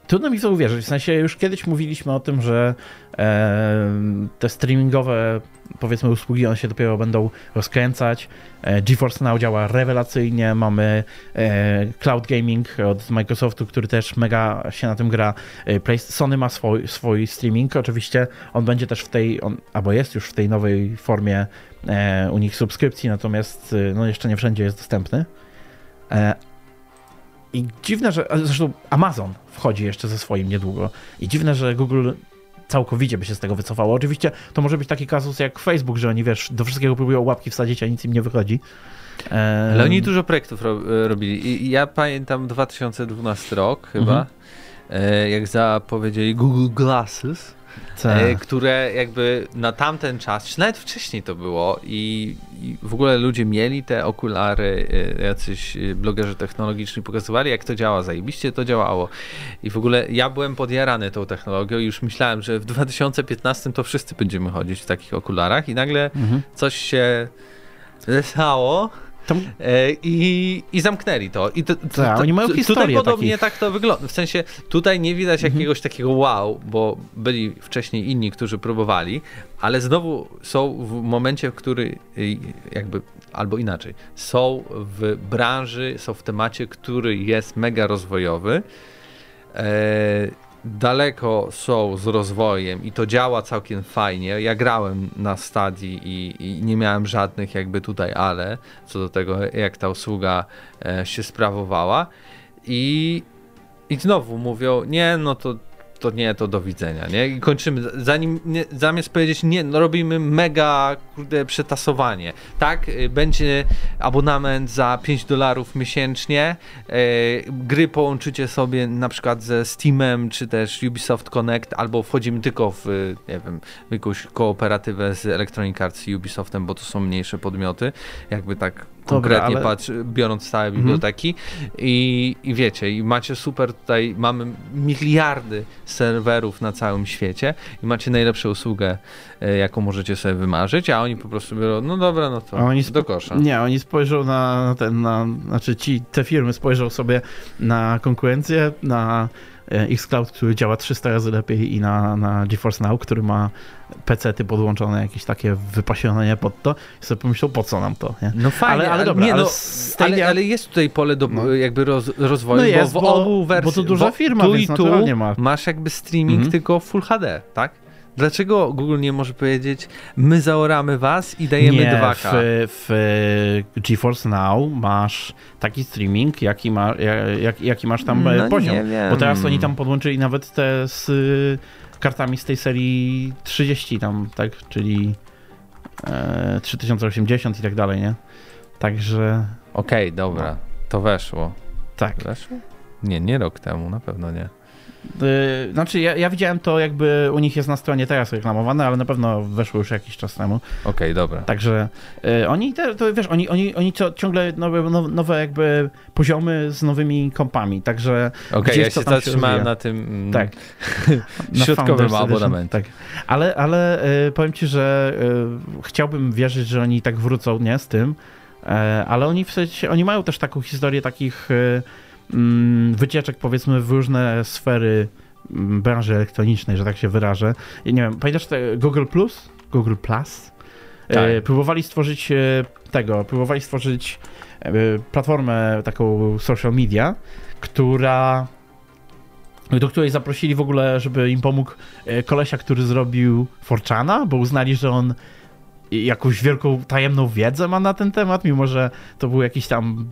Trudno mi to uwierzyć. W sensie już kiedyś mówiliśmy o tym, że e, te streamingowe powiedzmy usługi one się dopiero będą rozkręcać. E, GeForce Now działa rewelacyjnie. Mamy e, cloud gaming od Microsoftu, który też mega się na tym gra. Sony ma swój, swój streaming. Oczywiście on będzie też w tej, on, albo jest już w tej nowej formie u nich subskrypcji, natomiast no jeszcze nie wszędzie jest dostępny. E, i dziwne, że. Zresztą Amazon wchodzi jeszcze ze swoim niedługo. I dziwne, że Google całkowicie by się z tego wycofało. Oczywiście to może być taki kazus jak Facebook, że oni wiesz, do wszystkiego próbują łapki wsadzić, a nic im nie wychodzi. Ale oni dużo projektów ro robili. I ja pamiętam 2012 rok chyba, mhm. jak zapowiedzieli Google Glasses. E, które jakby na tamten czas, czy nawet wcześniej to było i, i, w ogóle ludzie mieli te okulary, e, jacyś e, blogerzy technologiczni pokazywali, jak to działa, zajebiście to działało. I w ogóle ja byłem podjarany tą technologią i już myślałem, że w 2015 to wszyscy będziemy chodzić w takich okularach i nagle mhm. coś się stało E, I, I zamknęli to. I to, to, Ta, to oni mają historię Tutaj podobnie takich... tak to wygląda. W sensie tutaj nie widać mhm. jakiegoś takiego wow, bo byli wcześniej inni, którzy próbowali, ale znowu są w momencie, w który jakby, albo inaczej, są w branży, są w temacie, który jest mega rozwojowy. E, daleko są z rozwojem i to działa całkiem fajnie. Ja grałem na stadii i, i, nie miałem żadnych jakby tutaj ale co do tego, jak ta usługa e, się sprawowała. I, I znowu mówią, nie, no to to nie, to do widzenia, nie? I kończymy, zanim, nie, zamiast powiedzieć nie, no robimy mega, kurde, przetasowanie, tak? Y, będzie abonament za 5 dolarów miesięcznie, e, gry połączycie sobie na przykład ze Steamem, czy też Ubisoft Connect, albo wchodzimy tylko w, nie wiem, jakąś kooperatywę z Electronic Arts i Ubisoftem, bo to są mniejsze podmioty, jakby tak konkretnie ale... patrz, biorąc całe mhm. biblioteki I, i wiecie, i macie super tutaj, mamy miliardy serwerów na całym świecie i macie najlepszą usługę, e, jaką możecie sobie wymarzyć, a oni po prostu biorą, no dobra, no to oni do kosza. Nie, oni spojrzą na ten, na, znaczy ci, te firmy spojrzą sobie na konkurencję, na xCloud, który działa 300 razy lepiej i na, na GeForce Now, który ma PC-ty podłączone, jakieś takie wypasione pod to i sobie pomyślał, po co nam to, nie? No fajnie, ale, ale dobra, nie, ale, no, Stadia... ale, ale, jest tutaj pole do no. jakby roz, rozwoju, no jest, bo w obu wersjach, bo to duża firma, tu i tu ma. masz jakby streaming mhm. tylko Full HD, tak? Dlaczego Google nie może powiedzieć, my zaoramy was i dajemy nie, 2K? W, w GeForce Now masz taki streaming, jaki, ma, jak, jaki masz tam no e, poziom. Bo teraz oni tam podłączyli nawet te z kartami z tej serii 30 tam, tak? Czyli e, 3080 i tak dalej, nie? Także... Okej, okay, dobra. No. To weszło. Tak. Weszło? Nie, nie rok temu, na pewno nie. Yy, znaczy, ja, ja, widziałem to, jakby u nich jest na stronie teraz reklamowane, ale na pewno weszło już jakiś czas temu. Okej, okay, dobra. Także y, oni, te, to, wiesz, oni, oni, oni ciągle nowe, nowe jakby poziomy z nowymi kompami, także. Okej, okay, ja się zatrzymałem na tym mm, tak, [laughs] środkowym abonamencie. Tak. Ale, ale y, powiem ci, że y, chciałbym wierzyć, że oni tak wrócą, nie, z tym, ale oni w sensie, oni mają też taką historię takich wycieczek powiedzmy w różne sfery mm, branży elektronicznej, że tak się wyrażę. Ja nie wiem, pamiętasz te Google Plus? Google Plus? E, tak. próbowali stworzyć e, tego, próbowali stworzyć e, platformę taką social media, która do której zaprosili w ogóle, żeby im pomógł kolesia, który zrobił Forczana, bo uznali, że on jakąś wielką tajemną wiedzę ma na ten temat, mimo że to był jakiś tam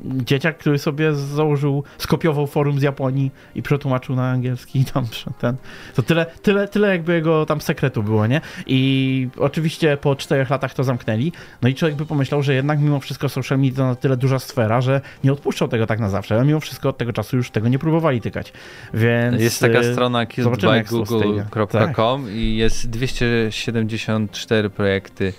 dzieciak, który sobie założył, skopiował forum z Japonii i przetłumaczył na angielski i tam ten. To tyle, tyle, tyle jakby jego tam sekretu było, nie? I oczywiście po czterech latach to zamknęli. No i człowiek by pomyślał, że jednak mimo wszystko social media to na tyle duża sfera, że nie odpuszczał tego tak na zawsze, ale mimo wszystko od tego czasu już tego nie próbowali tykać. Więc jest taka y, strona killedbygoogle.com tak. i jest 274 projekty,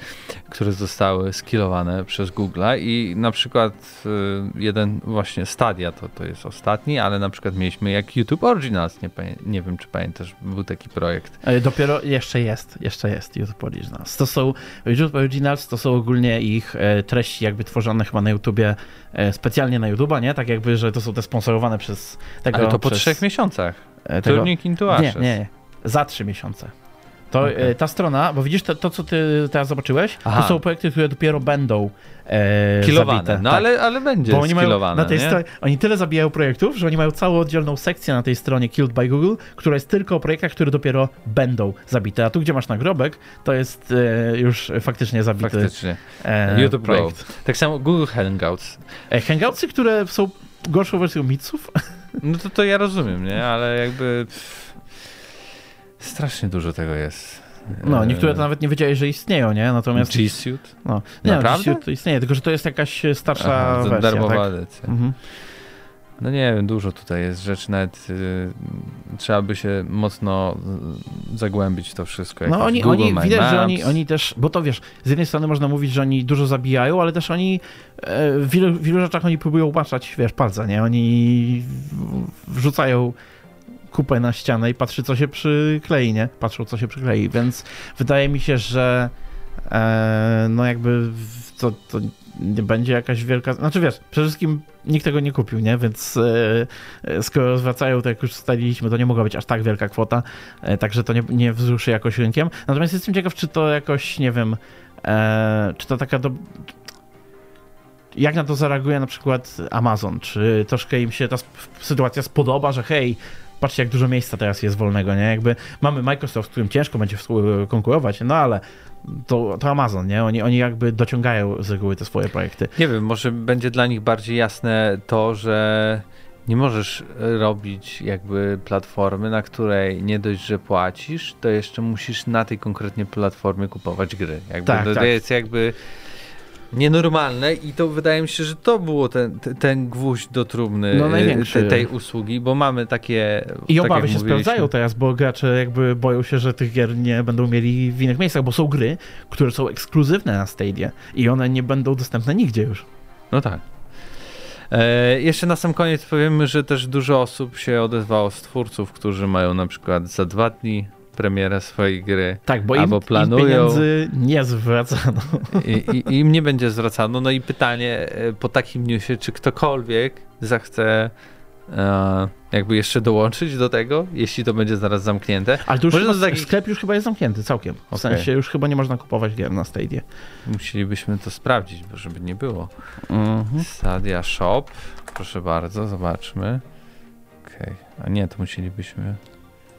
które zostały skillowane przez Google'a i na przykład y, jeden właśnie Stadia to, to jest ostatni, ale na przykład mieliśmy jak YouTube Originals, nie, nie wiem czy pamiętasz, był taki projekt. Dopiero jeszcze jest, jeszcze jest YouTube Originals. To są, YouTube Originals to są ogólnie ich e, treści jakby tworzone chyba na YouTubie, e, specjalnie na YouTube'a, nie? Tak jakby, że to są te sponsorowane przez tego... Ale to po przez... trzech miesiącach. E, tego... Turning into Ashes. Nie, nie, za trzy miesiące. To okay. ta strona, bo widzisz to, to, co ty teraz zobaczyłeś, Aha. to są projekty, które dopiero będą e, Kilowane. Zabite. No tak. ale, ale będzie bo oni mają na tej stronie, Oni tyle zabijają projektów, że oni mają całą oddzielną sekcję na tej stronie Killed by Google, która jest tylko o projektach, które dopiero będą zabite. A tu, gdzie masz nagrobek, to jest e, już faktycznie zabity faktycznie. E, YouTube projekt. Tak samo Google Hangouts. E, hangoutsy, które są gorszą wersją Mitsów. No to, to ja rozumiem, nie? Ale jakby... Pff, strasznie dużo tego jest. No, niektóre to nawet nie wiedzieli, że istnieją, nie? Natomiast... G Suite? No, nie, Naprawdę? No, G Suite to istnieje, tylko że to jest jakaś starsza Aha, wersja. Darmowa tak? edycja. Mhm. No nie wiem, dużo tutaj jest rzeczy, nawet y, trzeba by się mocno zagłębić w to wszystko. No oni, Google, oni widać, Maps. że oni, oni też, bo to wiesz, z jednej strony można mówić, że oni dużo zabijają, ale też oni e, w wielu, w wielu rzeczach oni próbują upatrzać, wiesz, palca, nie? Oni wrzucają kupę na ścianę i patrzy, co się przyklei, nie? Patrzą, co się przyklei, więc wydaje mi się, że e, no jakby to, to nie będzie jakaś wielka... Znaczy wiesz, przede wszystkim nikt tego nie kupił, nie? Więc e, skoro zwracają, to jak już ustaliliśmy, to nie mogła być aż tak wielka kwota, e, także to nie, nie wzruszy jakoś rynkiem. Natomiast jestem ciekaw, czy to jakoś, nie wiem, e, czy to taka do jak na to zareaguje na przykład Amazon? Czy troszkę im się ta sytuacja spodoba, że hej, patrzcie jak dużo miejsca teraz jest wolnego, nie? Jakby mamy Microsoft, z którym ciężko będzie konkurować, no ale to, to Amazon, nie? Oni, oni jakby dociągają z reguły te swoje projekty. Nie wiem, może będzie dla nich bardziej jasne to, że nie możesz robić jakby platformy, na której nie dość, że płacisz, to jeszcze musisz na tej konkretnie platformie kupować gry. Jakby tak, to, tak. jest jakby nienormalne i to wydaje mi się, że to było ten, ten gwóźdź do trumny no, te, tej usługi, bo mamy takie... I tak obawy się sprawdzają teraz, bo gracze jakby boją się, że tych gier nie będą mieli w innych miejscach, bo są gry, które są ekskluzywne na Stadia i one nie będą dostępne nigdzie już. No tak. E, jeszcze na sam koniec powiemy, że też dużo osób się odezwało z twórców, którzy mają na przykład za dwa dni premierę swojej gry. Tak, bo albo im, planują. Im pieniędzy nie zwracano. I, i, Im nie będzie zwracano. No i pytanie e, po takim newsie, czy ktokolwiek zechce e, jakby jeszcze dołączyć do tego, jeśli to będzie zaraz zamknięte. Ale to już chyba, taki... sklep już chyba jest zamknięty całkiem. W okay. sensie już chyba nie można kupować gier na Stadia. Musielibyśmy to sprawdzić, bo żeby nie było. Mhm. Stadia Shop, proszę bardzo, zobaczmy. Okej, okay. a nie, to musielibyśmy...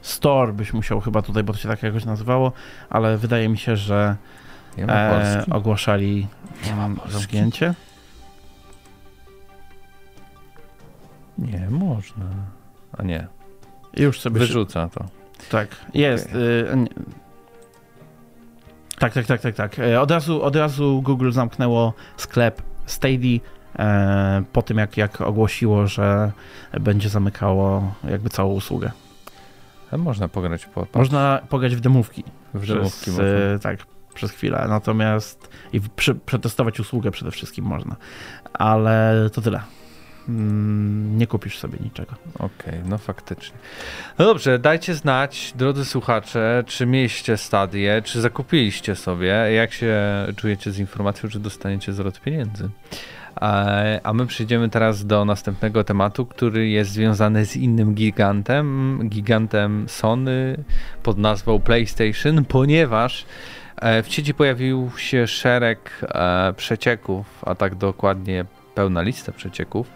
Store byś musiał chyba tutaj, bo to się tak jakoś nazywało, ale wydaje mi się, że e, ogłaszali nie mam zamknięcie. Nie, można. A nie. Już sobie wyrzuca się... to. Tak, jest. Okay. Y, tak, tak, tak, tak, tak. E, od razu, od razu Google zamknęło sklep Stadia e, po tym, jak, jak ogłosiło, że będzie zamykało jakby całą usługę. Można pograć po. Można pograć w demówki. W demówki przez, można. Tak, przez chwilę. Natomiast i przy, przetestować usługę przede wszystkim można. Ale to tyle. Mm, nie kupisz sobie niczego. Okej, okay, no faktycznie. No dobrze, dajcie znać, drodzy słuchacze, czy mieliście stadię, czy zakupiliście sobie, jak się czujecie z informacją, czy dostaniecie zwrot pieniędzy. A my przejdziemy teraz do następnego tematu, który jest związany z innym gigantem, gigantem Sony pod nazwą PlayStation, ponieważ e, w sieci pojawił się szereg e, przecieków, a tak dokładnie pełna lista przecieków.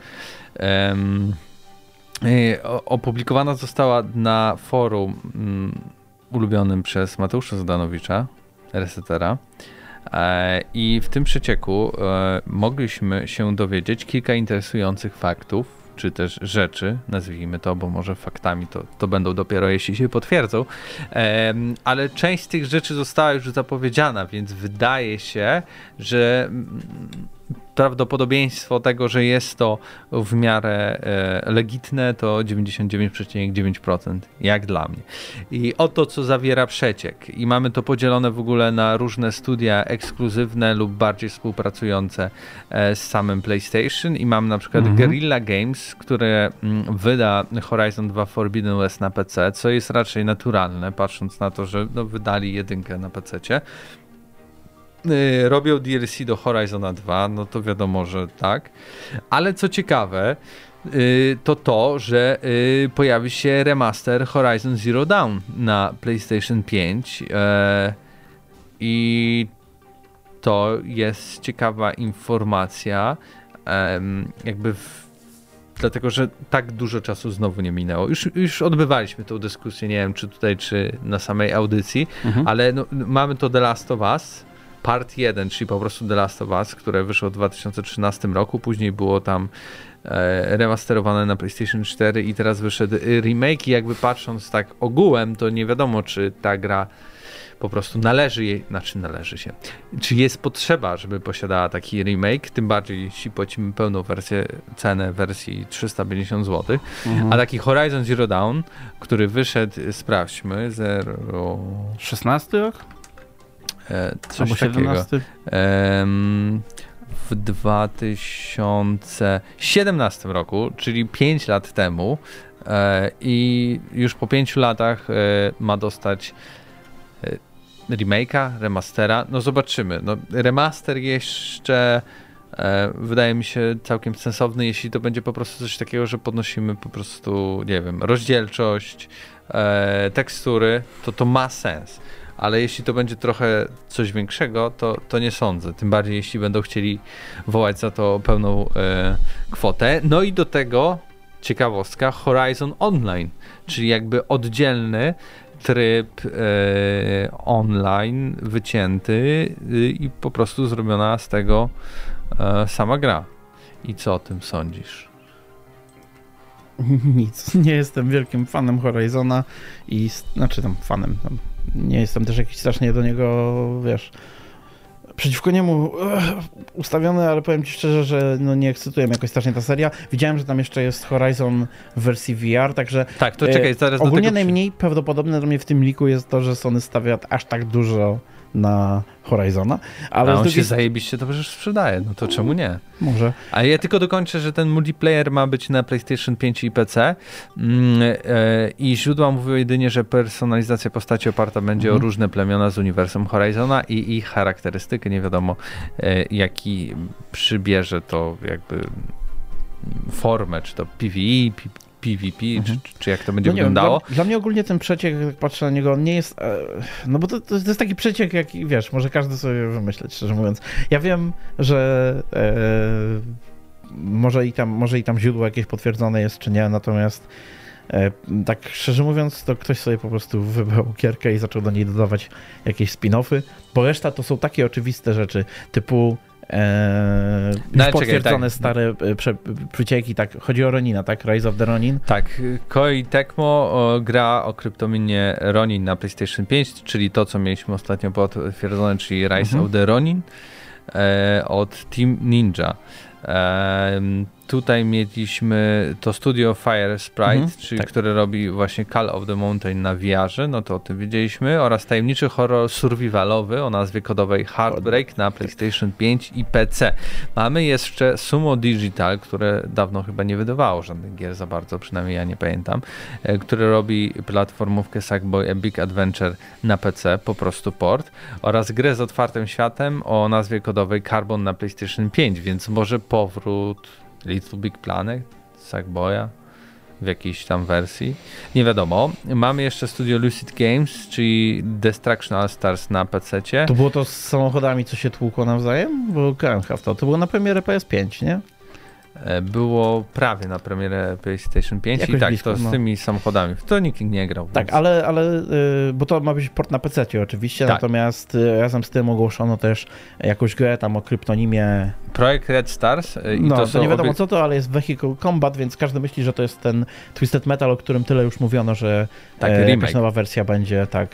Opublikowana została na forum mm, ulubionym przez Mateusza Zdanowicza, resetera. E, I w tym przecieku e, mogliśmy się dowiedzieć kilka interesujących faktów, czy też rzeczy, nazwijmy to, bo może faktami to, to będą dopiero jeśli się potwierdzą, ale część z tych rzeczy została już zapowiedziana, więc wydaje się, że prawdopodobieństwo tego, że jest to w miarę e, legitne, to 99,9%, jak dla mnie. I oto, co zawiera przeciek. I mamy to podzielone w ogóle na różne studia ekskluzywne lub bardziej współpracujące e, z samym PlayStation. I mam na przykład mhm. Guerrilla Games, które mm, wyda Horizon 2 Forbidden West na PC, co jest raczej naturalne, patrząc na to, że no, wydali jedynkę na PC. Y, robią DLC do Horizona 2, no to wiadomo, że tak. Ale co ciekawe, y, to to, że y, pojawi się remaster Horizon Zero Dawn na PlayStation 5 e, i to jest ciekawa informacja, jakby w, dlatego, że tak dużo czasu znowu nie minęło. Już, już odbywaliśmy tę dyskusję, nie wiem czy tutaj, czy na samej audycji, mhm. ale no, mamy to The Last of Us, Part 1, czyli po prostu The Last of Us, które wyszło w 2013 roku, później było tam e, remasterowane na PlayStation 4 i teraz wyszedł remake i jakby patrząc tak ogółem, to nie wiadomo, czy ta gra po prostu należy jej, znaczy należy się, czy jest potrzeba, żeby posiadała taki remake, tym bardziej jeśli płacimy pełną wersję, cenę wersji 350 zł, mhm. a taki Horizon Zero Dawn, który wyszedł, sprawdźmy, 0... 16 rok? E, coś Albo takiego. w 2017 roku, czyli 5 lat temu e, i już po 5 latach e, ma dostać remake'a, remastera. No zobaczymy. No, remaster jeszcze wydaje mi się całkiem sensowny, jeśli to będzie po prostu coś takiego, że podnosimy po prostu, nie wiem, rozdzielczość, tekstury, to to ma sens ale jeśli to będzie trochę coś większego, to, to nie sądzę. Tym bardziej, jeśli będą chcieli wołać za to pełną e, kwotę. No i do tego ciekawostka Horizon Online, czyli jakby oddzielny tryb e, online wycięty i po prostu zrobiona z tego e, sama gra. I co o tym sądzisz? [laughs] Nic. Nie jestem wielkim fanem Horizona i znaczy tam fanem, tam nie jestem też jakiś strasznie do niego, wiesz, przeciwko niemu ustawiony, ale powiem ci szczerze, że no nie ekscytuje mnie jakoś strasznie ta seria. Widziałem, że tam jeszcze jest Horizon w wersji VR, także tak, to czekaj, zaraz e, ogólnie najmniej prawdopodobne dla mnie w tym liku jest to, że Sony stawia aż tak dużo na Horizona. Ale A on drugiej... się zajebiście to przecież sprzedaje, no to czemu nie? Może. A ja tylko dokończę, że ten multiplayer ma być na PlayStation 5 i PC mm, e, i źródła mówią jedynie, że personalizacja postaci oparta będzie mhm. o różne plemiona z uniwersum Horizona i ich charakterystykę. Nie wiadomo, e, jaki przybierze to jakby formę, czy to PvE, PvP, mhm. czy, czy, jak to będzie no wyglądało. Dla, dla, mnie ogólnie ten przeciek, jak patrzę na niego, nie jest. E, no bo to, to, jest taki przeciek, jaki wiesz, może każdy sobie wymyśleć, szczerze mówiąc. Ja wiem, że e, może, i tam, może i tam źródło jakieś potwierdzone jest, czy nie, natomiast. E, tak szczerze mówiąc, to ktoś sobie po prostu wybrał gierkę i zaczął do niej dodawać jakieś spin-offy, bo reszta to są takie oczywiste rzeczy, typu Eee, no, już potwierdzone tak. stare e, prze, przecieki, tak, chodzi o Ronina, tak? Rise of the Ronin? Tak, Koi Tecmo o, gra o kryptominie Ronin na PlayStation 5, czyli to, co mieliśmy ostatnio potwierdzone, czyli Rise mhm. of the Ronin e, od Team Ninja. E, Tutaj mieliśmy to studio Fire Sprite, mhm, czyli, tak. które robi właśnie Call of the Mountain na VR, no to o tym wiedzieliśmy, oraz tajemniczy horror survivalowy o nazwie kodowej Heartbreak na PlayStation 5 i PC. Mamy jeszcze Sumo Digital, które dawno chyba nie wydawało żadnych gier za bardzo, przynajmniej ja nie pamiętam, e, które robi platformówkę Sackboy A Big Adventure na PC, po prostu port, oraz grę z otwartym światem o nazwie kodowej Carbon na PlayStation 5, więc może powrót Little Big Planet, Sackboya w jakiejś tam wersji. Nie wiadomo. Mamy jeszcze studio Lucid Games, czyli Destruction All Stars na PC. To było to z samochodami, co się tłukło nawzajem? Bo grałem w to. To było na premierę PS5, nie? E, było prawie na premierę PlayStation 5 Jakoś i tak, blisko, to z no. tymi samochodami. W to nikt nie grał. Tak, więc. ale, ale bo to ma być port na PC oczywiście, tak. natomiast razem z tym ogłoszono też jakąś grę tam o kryptonimie. Projekt Red Stars. I no, to, to nie wiadomo obie... co to, ale jest Vehicle Combat, więc każdy myśli, że to jest ten Twisted Metal, o którym tyle już mówiono, że tak, e, jakaś nowa wersja będzie, tak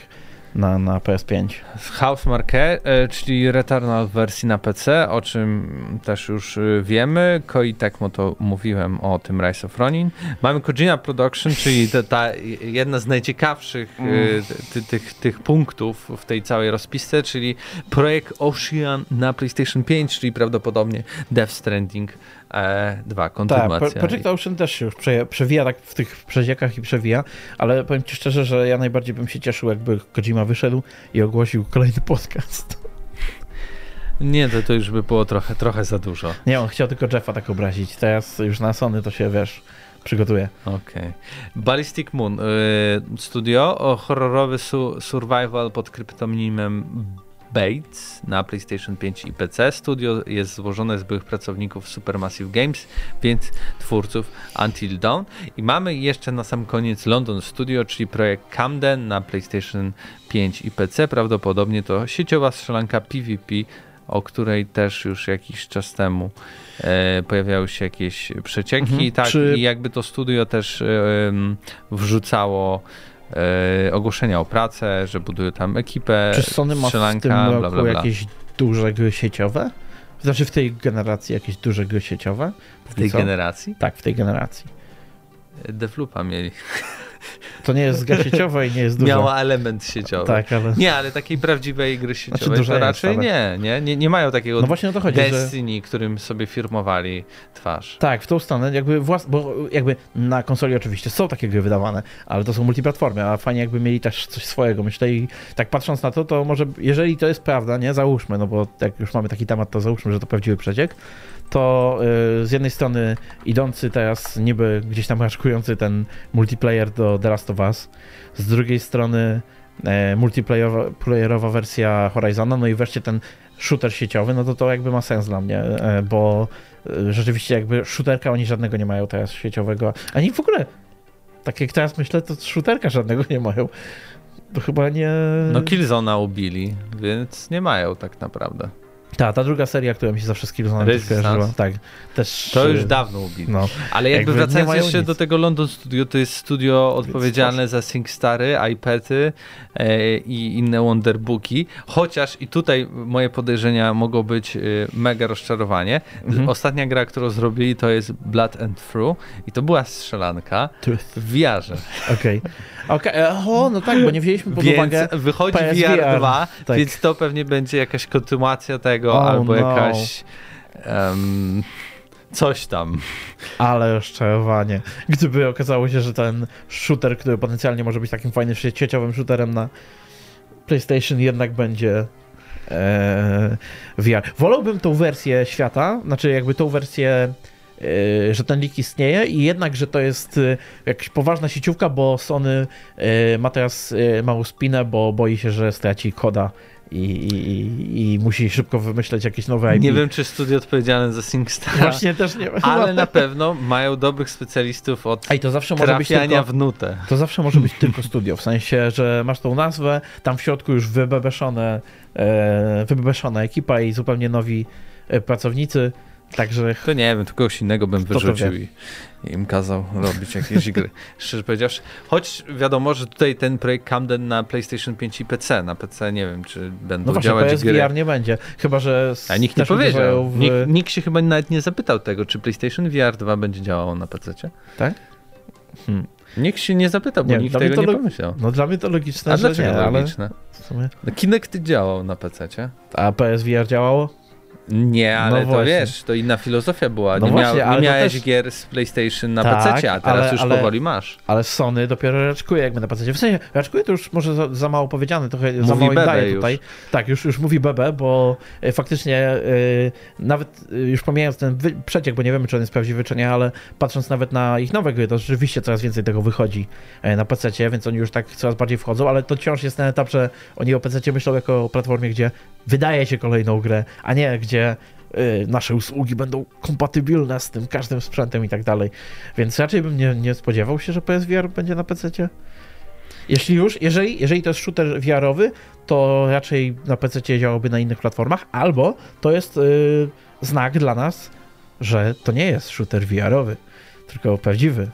na, na PS5. House Marque, e, czyli Returnal w wersji na PC, o czym też już e, wiemy. Koi Tecmo to mówiłem o tym Rise of Ronin. Mamy Kojima Production, czyli ta, ta jedna z najciekawszych e, mm. ty, tych, tych punktów w tej całej rozpisce, czyli projekt Ocean na PlayStation 5, czyli prawdopodobnie Death Stranding e, dwa, kontynuacja. Tak, Project Ocean też się już prze, przewija tak w tych przeziekach i przewija, ale powiem ci szczerze, że ja najbardziej bym się cieszył, jakby Kojima wyszedł i ogłosił kolejny podcast. [laughs] Nie, to, to już by było trochę, trochę za dużo. Nie, on chciał tylko Jeffa tak obrazić. Teraz już na Sony to się, wiesz, przygotuje. Okej. Okay. Ballistic Moon, y, studio, horrorowy su survival pod kryptonimem Bates na PlayStation 5 i PC. Studio jest złożone z byłych pracowników Supermassive Games, więc twórców Until Dawn. I mamy jeszcze na sam koniec London Studio, czyli projekt Camden na PlayStation 5 i PC. Prawdopodobnie to sieciowa strzelanka PvP, o której też już jakiś czas temu e, pojawiały się jakieś przecieki. Mhm. Tak, Czy... i jakby to studio też e, wrzucało e, ogłoszenia o pracę, że budują tam ekipę, Czy Sony ma w tym roku bla, bla, bla. jakieś duże gry sieciowe? Znaczy w tej generacji jakieś duże gry sieciowe? W tej co? generacji? Tak, w tej generacji. Devloopa mieli. [laughs] To nie jest gra sieciowa i nie jest duża. Miała element sieciowy. Tak, ale... Nie, ale takiej prawdziwej gry znaczy, sieciowej znaczy, to raczej jest, ale... nie, nie, nie. Nie mają takiego no właśnie o to chodzi, Destiny, że... którym sobie firmowali twarz. Tak, w tą stronę jakby włas... bo jakby na konsoli oczywiście są takie gry wydawane, ale to są multiplatformy, a fajnie jakby mieli też coś swojego. Myślę i tak patrząc na to, to może jeżeli to jest prawda, nie, załóżmy, no bo jak już mamy taki temat, to załóżmy, że to prawdziwy przeciek, to y, z jednej strony idący teraz niby gdzieś tam raczkujący ten multiplayer do The Last of Us, z drugiej strony e, multiplayerowa wersja Horizona, no i wreszcie ten shooter sieciowy, no to to jakby ma sens dla mnie, e, bo e, rzeczywiście jakby shooterka oni żadnego nie mają teraz sieciowego, ani w ogóle tak jak teraz myślę, to shooterka żadnego nie mają. To chyba nie... No Killzona ubili, więc nie mają tak naprawdę. Ta, ta druga seria, która mi się zawsze z Killzone'em. Tak, też... To już dawno ubili. No. Ale jakby, jakby wracając jeszcze nic. do tego London Studio, to jest studio odpowiedzialne za SingStary, iPady e, i inne Wonderbooki. Chociaż i tutaj moje podejrzenia mogą być e, mega rozczarowanie. Mhm. Ostatnia gra, którą zrobili to jest Blood and Through i to była strzelanka w VR-ze. Okej. Okay. Okay. O, no tak, bo nie wzięliśmy pod więc uwagę wychodzi PSVR VR 2, tak. więc to pewnie będzie jakaś kontynuacja tego, oh, albo no. jakaś um, coś tam. Ale rozczarowanie. Gdyby okazało się, że ten shooter, który potencjalnie może być takim fajnym sieciowym shooterem na PlayStation jednak będzie e, VR. Wolałbym tą wersję świata, znaczy jakby tą wersję E, że ten lik istnieje i jednak, że to jest e, jakaś poważna sieciówka, bo Sony e, ma teraz małą spinę, bo boi się, że straci koda i, i, i, musi szybko wymyśleć jakieś nowe IP. Nie wiem, czy studio odpowiedzialne za SingStar. Właśnie też nie wiem. Ale na pewno mają dobrych specjalistów od Ej, to zawsze może być tylko, w nutę. To zawsze może być tylko studio, w sensie, że masz tą nazwę, tam w środku już wybebeszone, e, wybebeszona ekipa i zupełnie nowi pracownicy Także... To nie wiem, to kogoś innego bym wyrzucił i, i, im kazał robić jakieś gry. [laughs] Szczerze powiedziawszy, choć wiadomo, że tutaj ten projekt Camden na PlayStation 5 i PC, na PC nie wiem, czy będą no właśnie, działać PSVR gry. nie będzie, chyba że... A nikt nie powiedział. W... Nikt, nikt, się chyba nawet nie zapytał tego, czy PlayStation VR 2 będzie działało na PC. Tak? Hmm. Nikt się nie zapytał, bo nie, nikt tego nie pomyślał. No dla mnie to logiczne, A dlaczego nie, logiczne? Ale... No, Kinect działał na PC. A PSVR działało? Nie, ale no to właśnie. wiesz, to inna filozofia była. No nie, właśnie, nie miałeś też... gier z PlayStation na tak, PC, a teraz ale, już ale, powoli masz. Ale Sony dopiero raczkuje jakby na PC. W sensie, raczkuje to już może za, za mało powiedziane, trochę mówi za mało daje tutaj. Tak, już, już mówi BB, bo e, faktycznie e, nawet e, już pomijając ten przeciek, bo nie wiemy, czy on jest prawdziwy, czy nie, ale patrząc nawet na ich nowe gry, to rzeczywiście coraz więcej tego wychodzi na PC, więc oni już tak coraz bardziej wchodzą, ale to wciąż jest ten etap, że oni o PC myślą jako o platformie, gdzie wydaje się kolejną grę, a nie gdzie y, nasze usługi będą kompatybilne z tym każdym sprzętem i tak dalej. Więc raczej bym nie, nie spodziewał się, że PSVR będzie na PC. Jeśli już, jeżeli, jeżeli to jest shooter VR-owy, to raczej na PC działałby na innych platformach, albo to jest yy, znak dla nas, że to nie jest shooter VR-owy, tylko prawdziwy.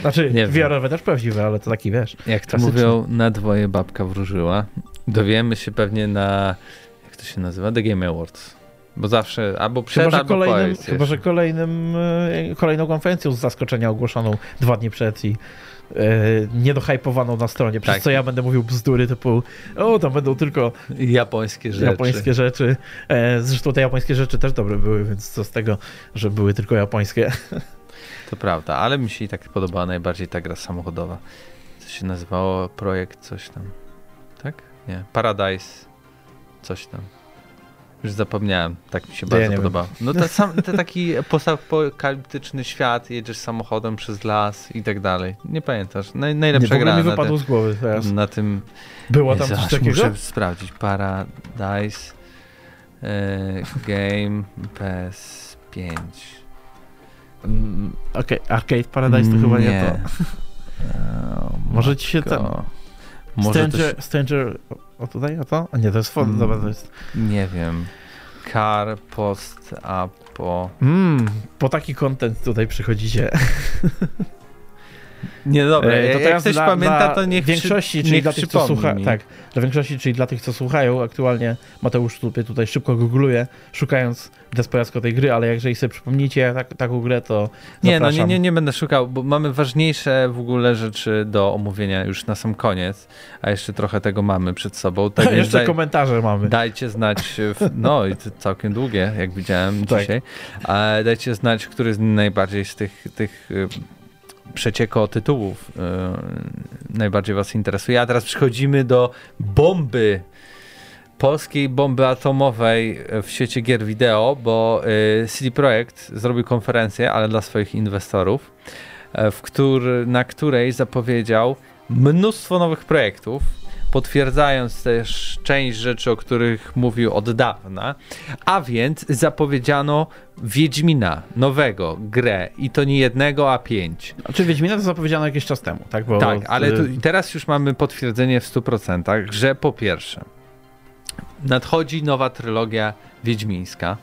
Znaczy, nie VR-owy też prawdziwy, ale to taki wiesz. Jak to mówią, na dwoje babka wróżyła. Dowiemy się pewnie na, jak to się nazywa, The Game Awards. Bo zawsze, albo przed, chyba, że albo kolejnym, Chyba, że kolejnym, e, kolejną konferencją z zaskoczenia ogłoszoną dwa dni przed i e, niedohypowaną na stronie, przez tak. co ja będę mówił bzdury typu o, tam będą tylko japońskie rzeczy. Japońskie rzeczy. E, zresztą te japońskie rzeczy też dobre były, więc co z tego, że były tylko japońskie. To prawda, ale mi się i tak podobała najbardziej ta gra samochodowa. Co się nazywało projekt coś tam. Tak? Nie. Paradise. Coś tam. Już zapomniałem, tak mi się bardzo ja podobało. No to, sam, to taki [laughs] postapokaliptyczny świat, jedziesz samochodem przez las i tak dalej. Nie pamiętasz. Naj, najlepsza nie, gra. mi wypadło z głowy teraz. Na tym... Było tam coś takiego? Muszę sprawdzić. Paradise e, Game PS5. Mm, okej, okay, Arcade Paradise to chyba nie, nie to. [laughs] Oh, Może ci się tam... Może Stranger, Stranger... O tutaj, o to? A nie, to jest font, mm, dobra, to jest... Nie wiem. Car, post, apo... Mm, po taki content tutaj przychodzicie. [laughs] Nie, dobra, e, to jak ktoś dla, pamięta, dla to niech większości, czyli niech dla tych, co słucha, tak, dla większości, czyli dla tych, co słuchają, aktualnie Mateusz tutaj, tutaj szybko googluje, szukając desperacko tej gry, ale jeżeli sobie przypomnicie tak, taką grę, to Nie, zapraszam. no nie, nie, nie będę szukał, bo mamy ważniejsze w ogóle rzeczy do omówienia już na sam koniec, a jeszcze trochę tego mamy przed sobą. [laughs] Tak jeszcze daj, komentarze mamy. Dajcie znać, w, no i to całkiem długie, jak widziałem tak. dzisiaj, dajcie znać, który z najbardziej z tych, tych y, przecieko tytułów yy, najbardziej Was interesuje. A teraz przechodzimy do bomby polskiej bomby atomowej w świecie gier wideo, bo yy, CD Projekt zrobił konferencję, ale dla swoich inwestorów, yy, w który, na której zapowiedział mnóstwo nowych projektów potwierdzając też część rzeczy, o których mówił od dawna, a więc zapowiedziano Wiedźmina, nowego, grę i to nie jednego, a pięć. Czy Wiedźmina to zapowiedziano jakiś czas temu, tak? Bo... Tak, ale tu, teraz już mamy potwierdzenie w 100%, że po pierwsze nadchodzi nowa trylogia wiedźmińska,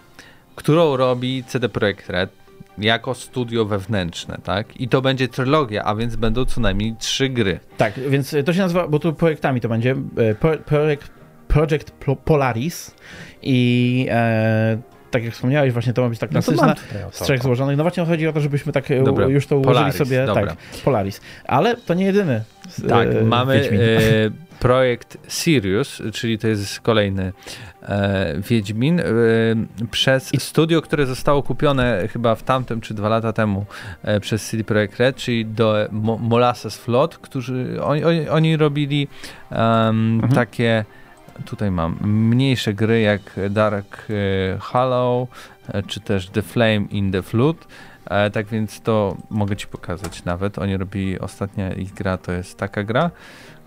którą robi CD Projekt Red, jako studio wewnętrzne, tak? I to będzie trylogia, a więc będą co najmniej trzy gry. Tak, więc to się nazywa, bo tu projektami to będzie e, projekt Project Polaris i e, tak jak wspomniałeś, właśnie to ma być tak klasyczna no z trzech złożonych. No właśnie chodzi o to, żebyśmy tak e, dobra. już to ułożyli Polaris, sobie. Dobra. Tak, Polaris. Ale to nie jedyny. Tak, e, mamy e, projekt Sirius, czyli to jest kolejny e, Wiedźmin, e, przez studio, które zostało kupione chyba w tamtym czy dwa lata temu e, przez CD Projekt Red, czyli do Mo Molasses Flood, którzy oni, oni, oni robili um, mhm. takie tutaj mam mniejsze gry jak Dark e, Hollow, e, czy też The Flame in the Flood. E, tak więc to mogę ci pokazać nawet. Oni robili ostatnia ich gra, to jest taka gra,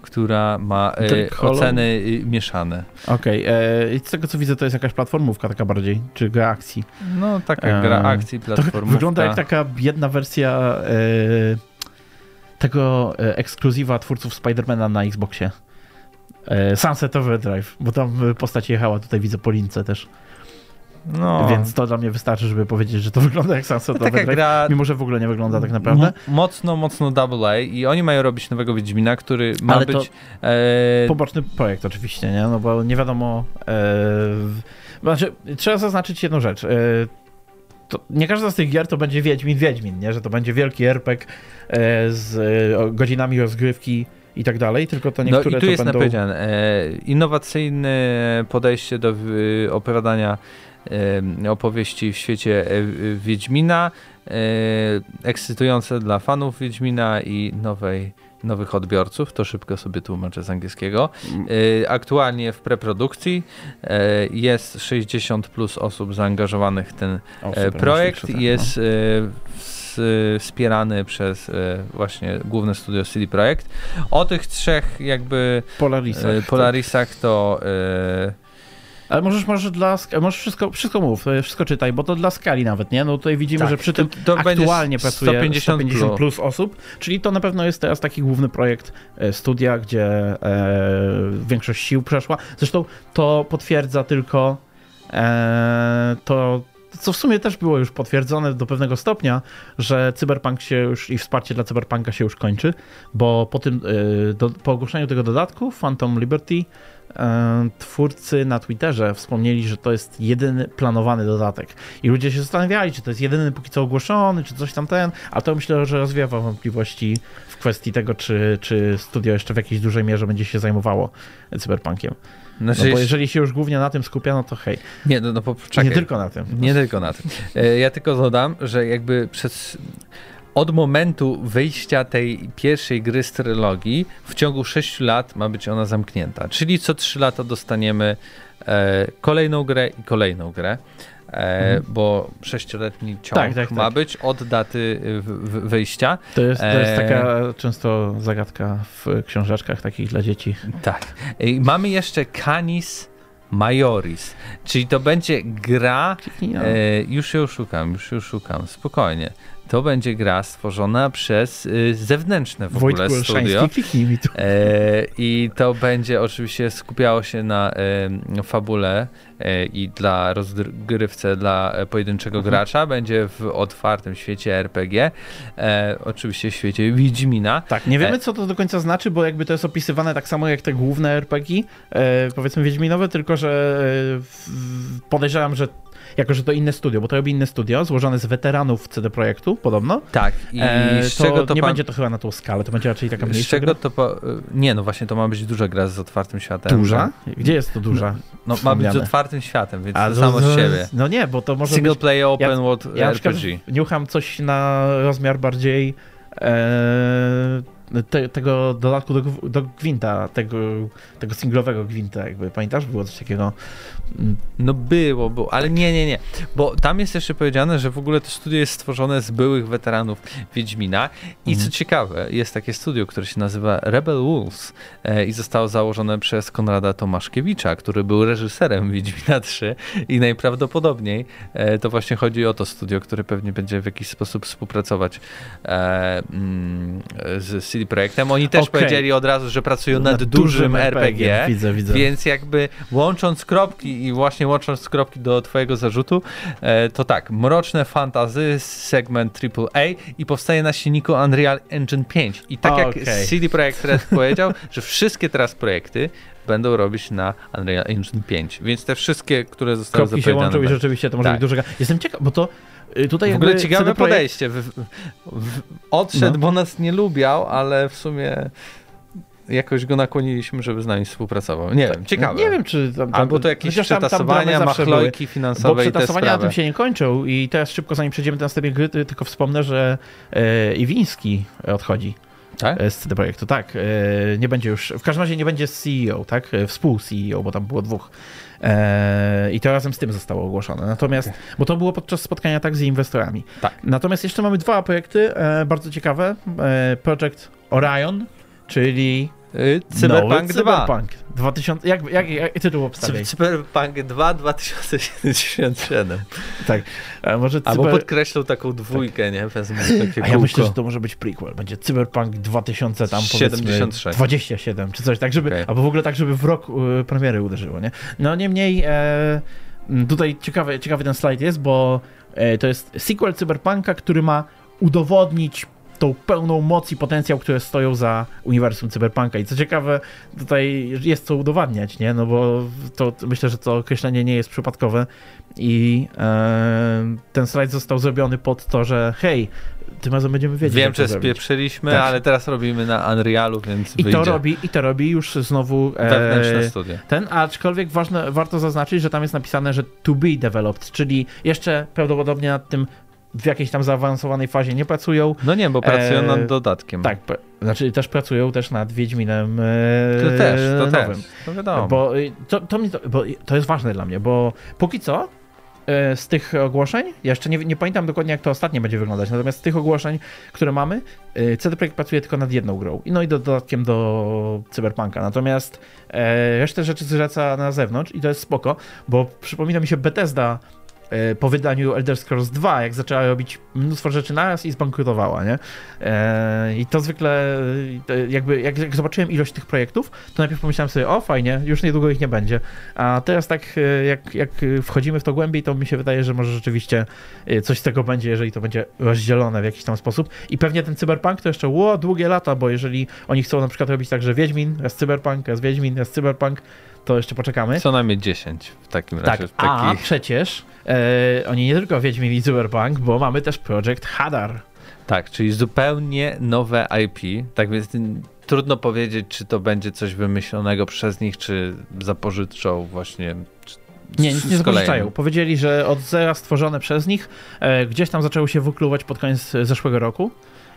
która ma e, oceny y, mieszane. Okej, okay. i z tego co widzę, to jest jakaś platformówka taka bardziej, czy gra akcji. No, taka gra akcji, platformówka. Wygląda jak taka jedna wersja e, tego ekskluzywa twórców Spidermana na Xboxie. E, Sunset Overdrive, bo tam postać jechała, tutaj widzę po lince też. No. Więc to dla mnie wystarczy, żeby powiedzieć, że to [laughs] wygląda jak Sunset no, Overdrive, gra... mimo że w ogóle nie wygląda tak naprawdę. Mocno, mocno double A i oni mają robić nowego Wiedźmina, który ma Ale być... E... Poboczny projekt oczywiście, nie? No bo nie wiadomo... E... Znaczy, trzeba zaznaczyć jedną rzecz. E... To nie każda z tych gier to będzie Wiedźmin, Wiedźmin, nie? Że to będzie wielki RPG e, z godzinami rozgrywki i tak dalej, tylko to niektóre No i tu jest będą... napowiedziane, e, innowacyjne podejście do opowiadania opowieści w świecie e, Wiedźmina, e, ekscytujące dla fanów Wiedźmina i nowej nowych odbiorców, to szybko sobie tłumaczę z angielskiego. E, aktualnie w preprodukcji jest 60 plus osób zaangażowanych w ten o, super, projekt. Jest no wspierany przez właśnie główne studio CD Projekt. O tych trzech jakby Polarisach, e, Polarisach to Ale możesz, możesz dla, możesz wszystko, wszystko mów, wszystko czytaj, bo to dla skali nawet, nie? No tutaj widzimy, tak, że przy tym to, to aktualnie pracuje 150, 150 plus. plus. osób, czyli to na pewno jest teraz taki główny projekt e, studia, gdzie e, większość sił przeszła. Zresztą to potwierdza tylko e, to, co w sumie też było już potwierdzone do pewnego stopnia, że Cyberpunk się już i wsparcie dla Cyberpunka się już kończy, bo po tym, e, do, po ogłoszeniu tego dodatku Phantom Liberty E, twórcy na Twitterze wspomnieli, że to jest jedyny planowany dodatek. I ludzie się zastanawiali, czy to jest jedyny póki co ogłoszony, czy coś tam ten, a to myślę, że rozwiewa wątpliwości w kwestii tego, czy, czy studio jeszcze w jakiejś dużej mierze będzie się zajmowało cyberpunkiem. Znaczy, no bo jeżeli się już głównie na tym skupia, no to hej. Nie, no, no poczekaj. Nie tylko na tym. Nie tylko na tym. E, ja tylko dodam, że jakby przez od momentu wyjścia tej pierwszej gry z trylogii w ciągu 6 lat ma być ona zamknięta. Czyli co 3 lata dostaniemy e, kolejną grę i kolejną grę. E, mhm. bo sześcioletni ciąg tak, tak, ma tak. być od daty wyjścia. To jest, to jest e, taka często zagadka w książeczkach takich dla dzieci. Tak. I mamy jeszcze Canis Majoris, czyli to będzie gra, e, już ją szukam, już ją szukam, spokojnie to będzie gra stworzona przez y, zewnętrzne w ogóle studio. Mi tu. E, I to będzie oczywiście skupiało się na fabule e, i dla rozgrywce dla pojedynczego mhm. gracza. Będzie w otwartym świecie RPG. E, oczywiście w świecie Wiedźmina. Tak, nie wiemy co to do końca znaczy, bo jakby to jest opisywane tak samo jak te główne RPG, powiedzmy Wiedźminowe, tylko że podejrzewam, że jako że to inne studio, bo to robi inne studio, złożone z weteranów CD Projektu, podobno. Tak. I e, z czego to nie pan... będzie to chyba na tą skalę, to będzie raczej taka mniejsza Z czego gra? to po... Nie, no właśnie to ma być duża gra z otwartym światem. Duża? Gdzie jest to duża? No, no ma być z otwartym światem, więc A, to samo z siebie. No nie, bo to może Single być... play open ja, world ja RPG. Niucham coś na rozmiar bardziej e, te, tego dodatku do, do Gwinta, tego, tego singlowego Gwinta, jakby pamiętasz, było coś takiego? No było, było, ale nie, nie, nie, bo tam jest jeszcze powiedziane, że w ogóle to studio jest stworzone z byłych weteranów Wiedźmina i mhm. co ciekawe, jest takie studio, które się nazywa Rebel Wolves e, i zostało założone przez Konrada Tomaszkiewicza, który był reżyserem Wiedźmina 3 i najprawdopodobniej e, to właśnie chodzi o to studio, które pewnie będzie w jakiś sposób współpracować e, mm, z CD Projektem. Oni też okay. powiedzieli od razu, że pracują nad, nad dużym RPG, RPG. Widzę, widzę. Więc jakby łącząc kropki i właśnie łącząc kropki do twojego zarzutu, e, to tak, mroczne fantazy, segment AAA i powstaje na silniku Unreal Engine 5. I tak jak CD Projekt Red powiedział, że wszystkie teraz projekty będą robić na Unreal Engine 5. Więc te wszystkie, które zostały Kropki się łączą i rzeczywiście to może tak. być dużo. Jestem ciekaw, bo to Y, tutaj w ogóle ciekawe podejście. W, w, odszedł, no. bo nas nie lubiał, ale w sumie jakoś go nakłoniliśmy, żeby z nami współpracował. Nie wiem, ciekawe. Nie wiem, czy tam, tam Albo to jakieś przetasowania, machlojki finansowe Bo przetasowania na tym się nie kończą i teraz szybko, zanim przejdziemy do następnej gry, tylko wspomnę, że e, Iwiński odchodzi. Tak? E, z CD Projektu, tak. E, nie będzie już, w każdym razie nie będzie CEO, tak? E, Współ-CEO, bo tam było dwóch. I to razem z tym zostało ogłoszone. Natomiast, bo to było podczas spotkania tak z inwestorami. Tak. Natomiast jeszcze mamy dwa projekty bardzo ciekawe. Project Orion, czyli Cyberpunk 2. Cyberpunk 2000, jak, jak, jak tytuł obstawiaj? Cyberpunk 2 2077. tak. A może cyber... Albo podkreślą taką dwójkę, tak. nie? Wezmę takie A ja myślę, że to może być prequel. Będzie Cyberpunk 2000 tam 76. 27 czy coś, tak żeby, okay. albo w ogóle tak, żeby w rok y, premiery uderzyło, nie? No niemniej e, tutaj ciekawy, ciekawy ten slajd jest, bo e, to jest sequel Cyberpunka, który ma udowodnić tą pełną moc i potencjał, które stoją za uniwersum cyberpunka. I co ciekawe, tutaj jest co udowadniać, nie? No bo to myślę, że to określenie nie jest przypadkowe i e, ten slajd został zrobiony pod to, że hej, tym razem będziemy wiedzieć. Wiem, że spieprzyliśmy, tak. ale teraz robimy na Unrealu, więc I to robi I to robi już znowu e, wewnętrzne studia. Ten, aczkolwiek ważne, warto zaznaczyć, że tam jest napisane, że to be developed, czyli jeszcze prawdopodobnie nad tym w jakiejś tam zaawansowanej fazie nie pracują. No nie, bo pracują e, nad dodatkiem. Tak, znaczy też pracują też nad Wiedźminem e, to też, to nowym. Też, to wiadomo. Bo to, to, mi to, bo to jest ważne dla mnie, bo póki co e, z tych ogłoszeń, ja jeszcze nie, nie, pamiętam dokładnie jak to ostatnie będzie wyglądać, natomiast z tych ogłoszeń, które mamy, e, CD Projekt pracuje tylko nad jedną grą. I no i do, dodatkiem do Cyberpunka. Natomiast e, resztę rzeczy zleca na zewnątrz i to jest spoko, bo przypomina mi się Bethesda E, po wydaniu Elder Scrolls 2, jak zaczęła robić mnóstwo rzeczy naraz i zbankrutowała, nie? E, I to zwykle, jakby, jak, zobaczyłem ilość tych projektów, to najpierw pomyślałem sobie, o fajnie, już niedługo ich nie będzie. A teraz tak, e, jak, jak wchodzimy w to głębiej, to mi się wydaje, że może rzeczywiście coś z tego będzie, jeżeli to będzie rozdzielone w jakiś tam sposób. I pewnie ten cyberpunk to jeszcze, ło, długie lata, bo jeżeli oni chcą na przykład robić tak, że Wiedźmin, raz cyberpunk, raz Wiedźmin, raz cyberpunk, to jeszcze poczekamy. Co najmniej 10 w takim razie. Tak, a przecież e, oni nie tylko Wiedźmin i Cyberpunk, bo mamy też Project Hadar. Tak, czyli zupełnie nowe IP, tak więc trudno powiedzieć, czy to będzie coś wymyślonego przez nich, czy zapożyczą właśnie nie, nic nie zapożyczają. Powiedzieli, że od zera stworzone przez nich e, gdzieś tam zaczęły się wykluwać pod koniec zeszłego roku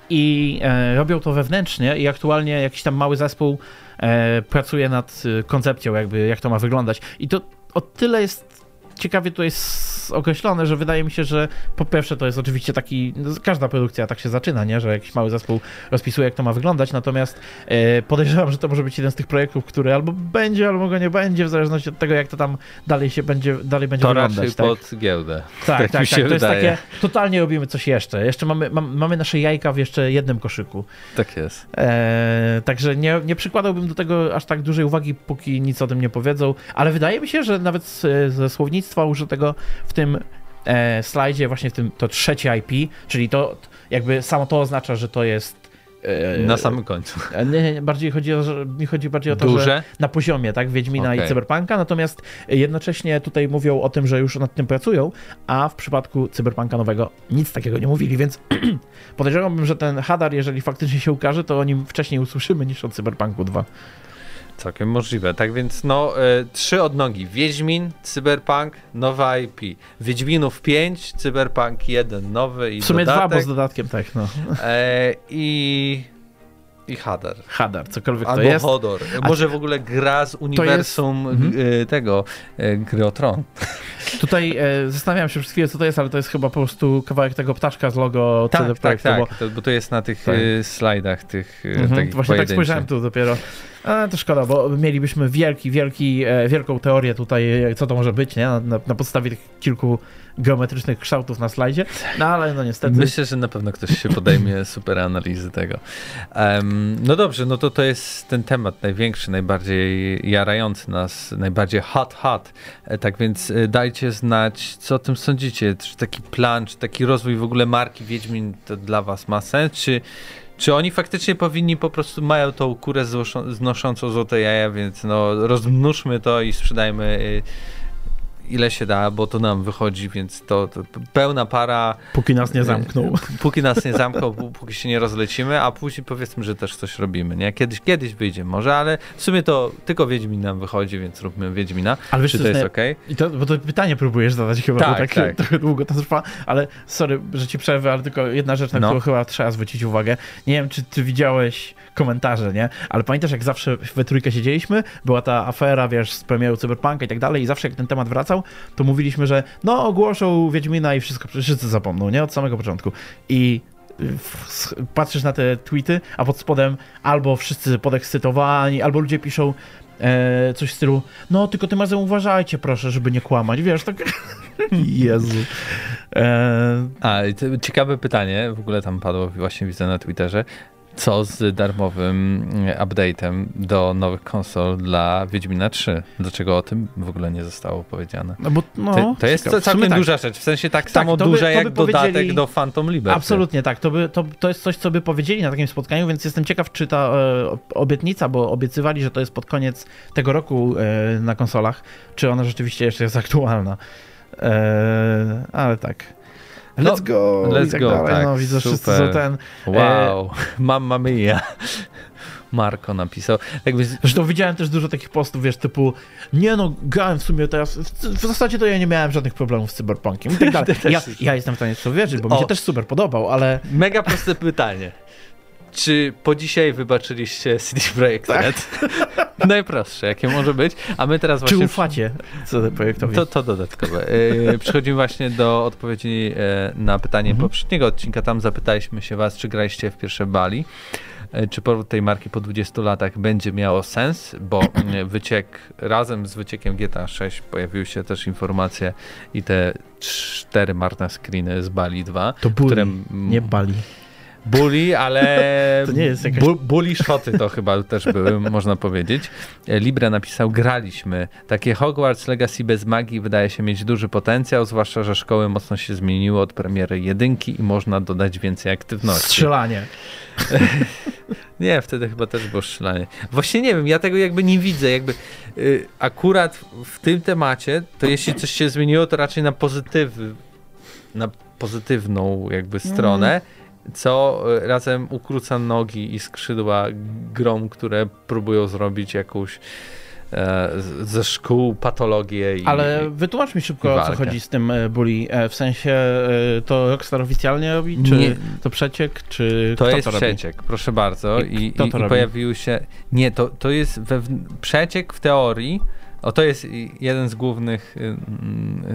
i e, robią to wewnętrznie i aktualnie jakiś tam mały zespół e, pracuje nad e, koncepcją jakby jak to ma wyglądać. I to o tyle jest ciekawie to jest określone, że wydaje mi się, że po pierwsze to jest oczywiście taki, no, każda produkcja tak się zaczyna, nie? że jakiś mały zespół rozpisuje, jak to ma wyglądać, natomiast e, podejrzewam, że to może być jeden z tych projektów, który albo będzie, albo go nie będzie, w zależności od tego, jak to tam dalej się będzie, dalej będzie to wyglądać. To tak? pod giełdę. Tak, tak, tak. tak. To jest takie, totalnie robimy coś jeszcze. Jeszcze mamy, mam, mamy nasze jajka w jeszcze jednym koszyku. Tak jest. E, także nie, nie przykładałbym do tego aż tak dużej uwagi, póki nic o tym nie powiedzą, ale wydaje mi się, że nawet ze słownictwa użytego w tym e, slajdzie, właśnie w tym to trzecie IP, czyli to jakby samo to oznacza, że to jest e, na samym końcu. E, nie, nie, bardziej chodzi o, mi chodzi bardziej o to, Duże? że na poziomie, tak, Wiedźmina okay. i Cyberpunka, natomiast jednocześnie tutaj mówią o tym, że już nad tym pracują, a w przypadku Cyberpunka nowego nic takiego nie mówili, więc [clears throat] podejrzewałbym, że ten Hadar, jeżeli faktycznie się ukaże, to o nim wcześniej usłyszymy niż o Cyberpunku 2. Całkiem możliwe. Tak więc no, y, trzy odnogi. Wiedźmin, Cyberpunk, nowa IP. Wiedźminów 5, Cyberpunk 1 nowy i W sumie dodatek. dwa, bo z dodatkiem tak, no. E, I i Hadar. Hadar, cokolwiek Albo to jest. Hodor. Może w ogóle gra z uniwersum jest... Mhm. tego e, gry o Tron. [laughs] Tutaj e, zastanawiam się przez chwilę, co to jest, ale to jest chyba po prostu kawałek tego ptaszka z logo tak, CD Tak, tak, bo... To, bo to jest na tych tak. E, slajdach tych mhm, Właśnie tak spojrzałem tu dopiero. A, to szkoda, bo mielibyśmy wielki, wielki, e, wielką teorię tutaj, co to może być, nie? Na, na, podstawie tych kilku geometrycznych kształtów na slajdzie, no ale no niestety. Myślę, że na pewno ktoś się podejmie [laughs] super analizy tego. Um, no dobrze, no to to jest ten temat największy, najbardziej jarający nas, najbardziej hot, hot. E, tak więc e, dajcie znać, co o tym sądzicie. Czy taki plan, czy taki rozwój w ogóle marki Wiedźmin to dla was ma sens, czy czy oni faktycznie powinni po prostu mają tą kurę znoszącą złote jaja, więc no rozmnóżmy to i sprzedajmy y, ile się da, bo to nam wychodzi, więc to, to pełna para. Póki nas nie zamknął. Póki nas nie zamknął, [laughs] póki się nie rozlecimy, a później powiedzmy, że też coś robimy, nie? Kiedyś, kiedyś wyjdzie może, ale w sumie to tylko Wiedźmin nam wychodzi, więc róbmy Wiedźmina. Ale wiesz, Czy to jest ok? I to, bo to pytanie próbujesz zadać chyba, tak, bo tak, tak. trochę długo to trwa, ale sorry, że ci przerwę, ale tylko jedna rzecz, na no. którą chyba trzeba zwrócić uwagę. Nie wiem, czy ty widziałeś komentarze, nie? Ale pamiętasz, jak zawsze we trójkę siedzieliśmy, była ta afera, wiesz, z premierą Cyberpunka i tak dalej i zawsze jak ten temat wracał, to mówiliśmy, że no ogłoszą Wiedźmina i wszystko, wszyscy zapomną, nie? Od samego początku. I patrzysz na te tweety, a pod spodem albo wszyscy podekscytowani, albo ludzie piszą e, coś w stylu, no tylko tym razem uważajcie proszę, żeby nie kłamać, wiesz, tak... [laughs] Jezu. E... A, ciekawe pytanie, w ogóle tam padło, właśnie widzę na Twitterze, co z darmowym update'em do nowych konsol dla Wiedźmina 3? Dlaczego o tym w ogóle nie zostało powiedziane? No bo, no, to, to jest ciekawe. całkiem duża tak. rzecz, w sensie tak, tak samo by, duża jak dodatek do Phantom Liberty. Absolutnie tak, to, by, to, to jest coś, co by powiedzieli na takim spotkaniu, więc jestem ciekaw, czy ta e, obietnica, bo obiecywali, że to jest pod koniec tego roku e, na konsolach, czy ona rzeczywiście jeszcze jest aktualna. E, ale tak. No, let's go! Let's tak go, dalej. tak. No, widzę, super. wszyscy są ten... Wow, [laughs] e... mamma mia. Marko napisał. Jakby... Zresztą widziałem też dużo takich postów, wiesz, typu nie no, grałem w sumie teraz, w, zasadzie to ja nie miałem żadnych problemów z Cyberpunkiem i tak [laughs] dalej. Ja, ja jestem w stanie w to wierzyć, bo o. mi się też super podobał, ale... Mega proste pytanie. Czy po dzisiaj wybaczyliście CD Projekt tak. Red? [laughs] Najprostsze, jakie może być. A my teraz właśnie... Czy ufacie CD Projektowi? To, to dodatkowe. E, przechodzimy właśnie do odpowiedzi e, na pytanie mhm. poprzedniego odcinka. Tam zapytaliśmy się was, czy graliście w pierwsze Bali. E, czy powrót tej marki po 20 latach będzie miało sens, bo wyciek, razem z wyciekiem GTA 6 pojawiły się też informacje i te cztery marne screeny z Bali 2. To Bully, które, nie Bali. Bully, ale [laughs] to nie jest jakaś... Bu bully shoty to chyba też były, [laughs] można powiedzieć. Libre napisał, graliśmy. Takie Hogwarts Legacy bez magii wydaje się mieć duży potencjał, zwłaszcza, że szkoły mocno się zmieniły od premiery jedynki i można dodać więcej aktywności. Strzelanie. [laughs] nie, wtedy chyba też było strzelanie. Właśnie nie wiem, ja tego jakby nie widzę. Jakby y, akurat w tym temacie, to jeśli coś się zmieniło, to raczej na pozytyw, na pozytywną jakby stronę. Mm co e, razem ukróca nogi i skrzydła grom, które próbują zrobić jakąś e, ze szkół patologię i Ale wytłumacz mi szybko, o co chodzi z tym e, bully. W sensie to Rockstar oficjalnie robi, czy nie. to przeciek, czy To jest to przeciek, robi? proszę bardzo. I, i, i, i pojawił się... Nie, to, to jest we, przeciek w teorii, o, to jest jeden z głównych y,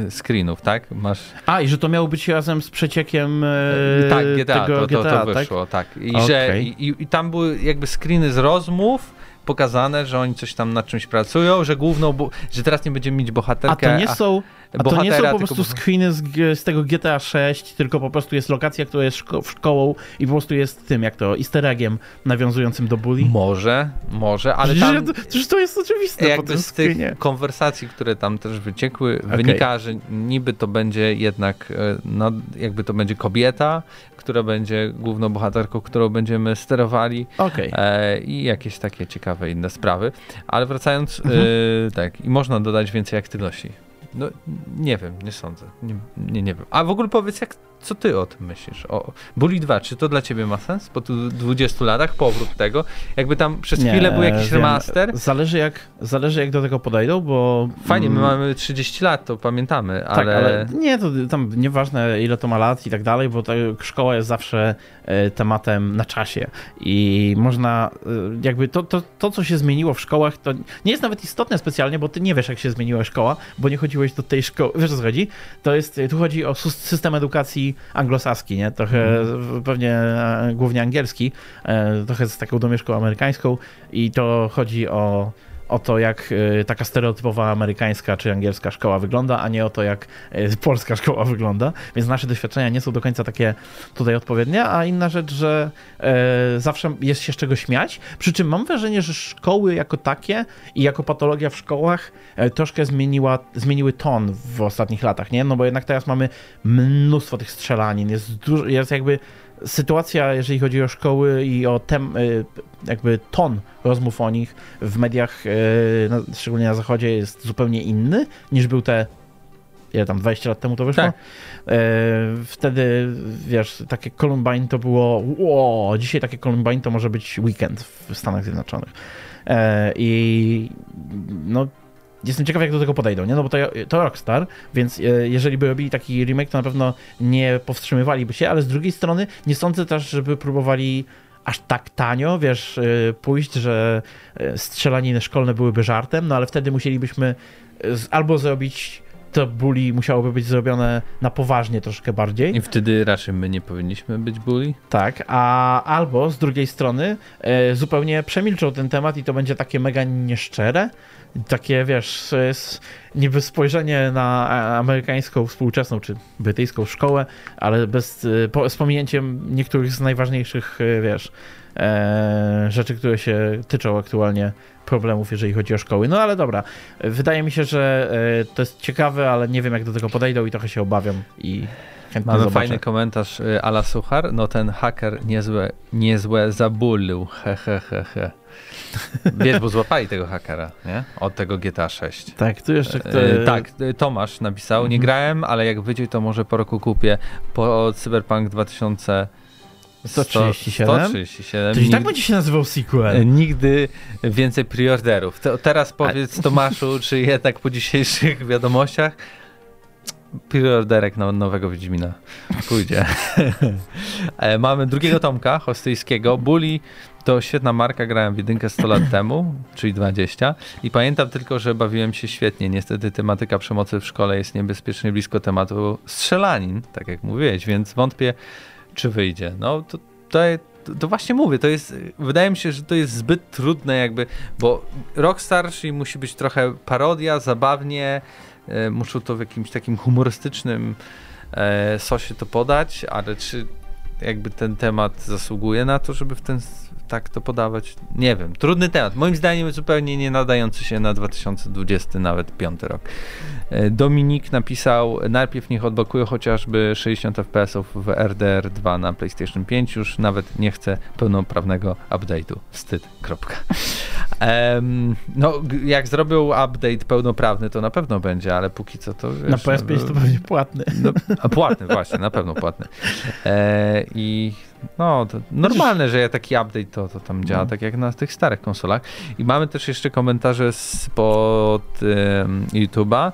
y, screenów, tak? Masz... A, i że to miało być razem z przeciekiem e, tak, GTA, tego to, to, GTA, to wyszło, tak? tak. I, okay. że, i, i, tam były jakby screeny z rozmów, pokazane, że oni coś tam nad czymś pracują, że główną, że teraz nie będziemy mieć bohaterkę. A to nie są, a to nie są po prostu tylko... screeny z, z, tego GTA 6, tylko po prostu jest lokacja, która jest szko szkołą i po prostu jest tym, jak to, easter eggiem nawiązującym do bully? Może, może, ale tam... Przecież to jest oczywiste Jakby z tych konwersacji, które tam też wyciekły, okay. wynika, że niby to będzie jednak, e, no, jakby to będzie kobieta, która będzie główną bohaterką, którą będziemy sterowali okay. e, i jakieś takie ciekawe inne sprawy. Ale wracając, mhm. e, tak, i można dodać więcej aktywności. No nie wiem, nie sądzę. Nie, nie, nie wiem. A w ogóle powiedz, jak co ty o tym myślisz? O Bully 2, czy to dla ciebie ma sens? Po tu 20 latach, powrót tego? Jakby tam przez nie, chwilę był jakiś wiem. remaster? Zależy jak, zależy jak do tego podejdą, bo... Fajnie, my mm, mamy 30 lat, to pamiętamy, tak, ale... Tak, ale nie, to tam nieważne ile to ma lat i tak dalej, bo ta szkoła jest zawsze e, tematem na czasie i można e, jakby to, to, to, co się zmieniło w szkołach, to nie jest nawet istotne specjalnie, bo ty nie wiesz, jak się zmieniła szkoła, bo nie chodziłeś do tej szkoły. Wiesz, o co chodzi? To jest, tu chodzi o system edukacji anglosaski, nie? Trochę mm. pewnie e, głównie angielski, e, trochę z taką domieszką amerykańską i to chodzi o o to, jak e, taka stereotypowa amerykańska czy angielska szkoła wygląda, a nie o to, jak polska szkoła wygląda. Więc nasze doświadczenia nie są do końca takie tutaj odpowiednie. A inna rzecz, że zawsze jest się z czego śmiać. Przy czym mam wrażenie, że szkoły jako takie i jako patologia w szkołach troszkę zmieniła, zmieniły ton w ostatnich latach, nie? No bo jednak teraz mamy mnóstwo tych strzelanin, jest, dużo, jest jakby sytuacja, jeżeli chodzi o szkoły i o tem, jakby ton rozmów o nich w mediach, y, szczególnie na zachodzie, jest zupełnie inny niż był te ile tam, 20 lat temu to wyszło? Tak. E, wtedy, wiesz, takie Columbine to było, wow, dzisiaj takie Columbine to może być weekend w Stanach Zjednoczonych. E, I no, jestem ciekaw, jak do tego podejdą, nie? No bo to, to Rockstar, więc e, jeżeli by robili taki remake, to na pewno nie powstrzymywaliby się, ale z drugiej strony nie sądzę też, żeby próbowali aż tak tanio, wiesz, e, pójść, że e, strzelaniny szkolne byłyby żartem, no ale wtedy musielibyśmy albo zrobić to bully musiałoby być zrobione na poważnie troszkę bardziej. I wtedy raczej my nie powinniśmy być bully? Tak, a albo z drugiej strony e, zupełnie przemilczą ten temat i to będzie takie mega nieszczere, takie, wiesz, jest niby spojrzenie na amerykańską współczesną czy brytyjską szkołę, ale bez, po, z pominięciem niektórych z najważniejszych, e, wiesz, e, rzeczy, które się tyczą aktualnie problemów, jeżeli chodzi o szkoły. No ale dobra, wydaje mi się, że e, to jest ciekawe, ale nie wiem, jak do tego podejdą i trochę się obawiam i chętnie Mamy zobaczę. fajny komentarz e, Ala Suchar. No ten haker niezłe, niezłe zabulił. He, he, he, he. Wiesz, bo złapali tego hakera, nie? Od tego GTA 6. Tak, tu jeszcze kto... E, tak, Tomasz napisał, nie mhm. grałem, ale jak wyjdzie, to może po roku kupię. Po Cyberpunk 2000 137? 137. To i tak będzie się nazywał sequel. E, nigdy więcej preorderów. teraz powiedz Tomaszu, [laughs] czy jednak po dzisiejszych wiadomościach preorderek na nowego Wiedźmina. Pójdzie. [laughs] E, mamy drugiego Tomka hostyjskiego. Bully to świetna marka, grałem w jedynkę 100 lat temu, czyli 20 i pamiętam tylko, że bawiłem się świetnie. Niestety tematyka przemocy w szkole jest niebezpiecznie blisko tematu strzelanin, tak jak mówiłeś, więc wątpię, czy wyjdzie. No to, to, to właśnie mówię, to jest, wydaje mi się, że to jest zbyt trudne jakby, bo Rockstar musi być trochę parodia, zabawnie, e, muszą to w jakimś takim humorystycznym e, sosie to podać, ale czy jakby ten temat zasługuje na to, żeby w ten tak to podawać? Nie wiem. Trudny temat. Moim zdaniem zupełnie nie nadający się na 2020, nawet piąty rok. E, Dominik napisał, najpierw niech odblokuje chociażby 60 fps w RDR 2 na PlayStation 5, już nawet nie chcę pełnoprawnego update'u. Wstyd. Kropka. Um, no, jak zrobią update pełnoprawny, to na pewno będzie, ale póki co to... Wiesz, na PS5 no, to będzie płatny. No, a płatny, właśnie, na pewno płatny. E, I no, to normalne, że taki update to, to tam działa, no. tak jak na tych starych konsolach. I mamy też jeszcze komentarze spod um, YouTube'a.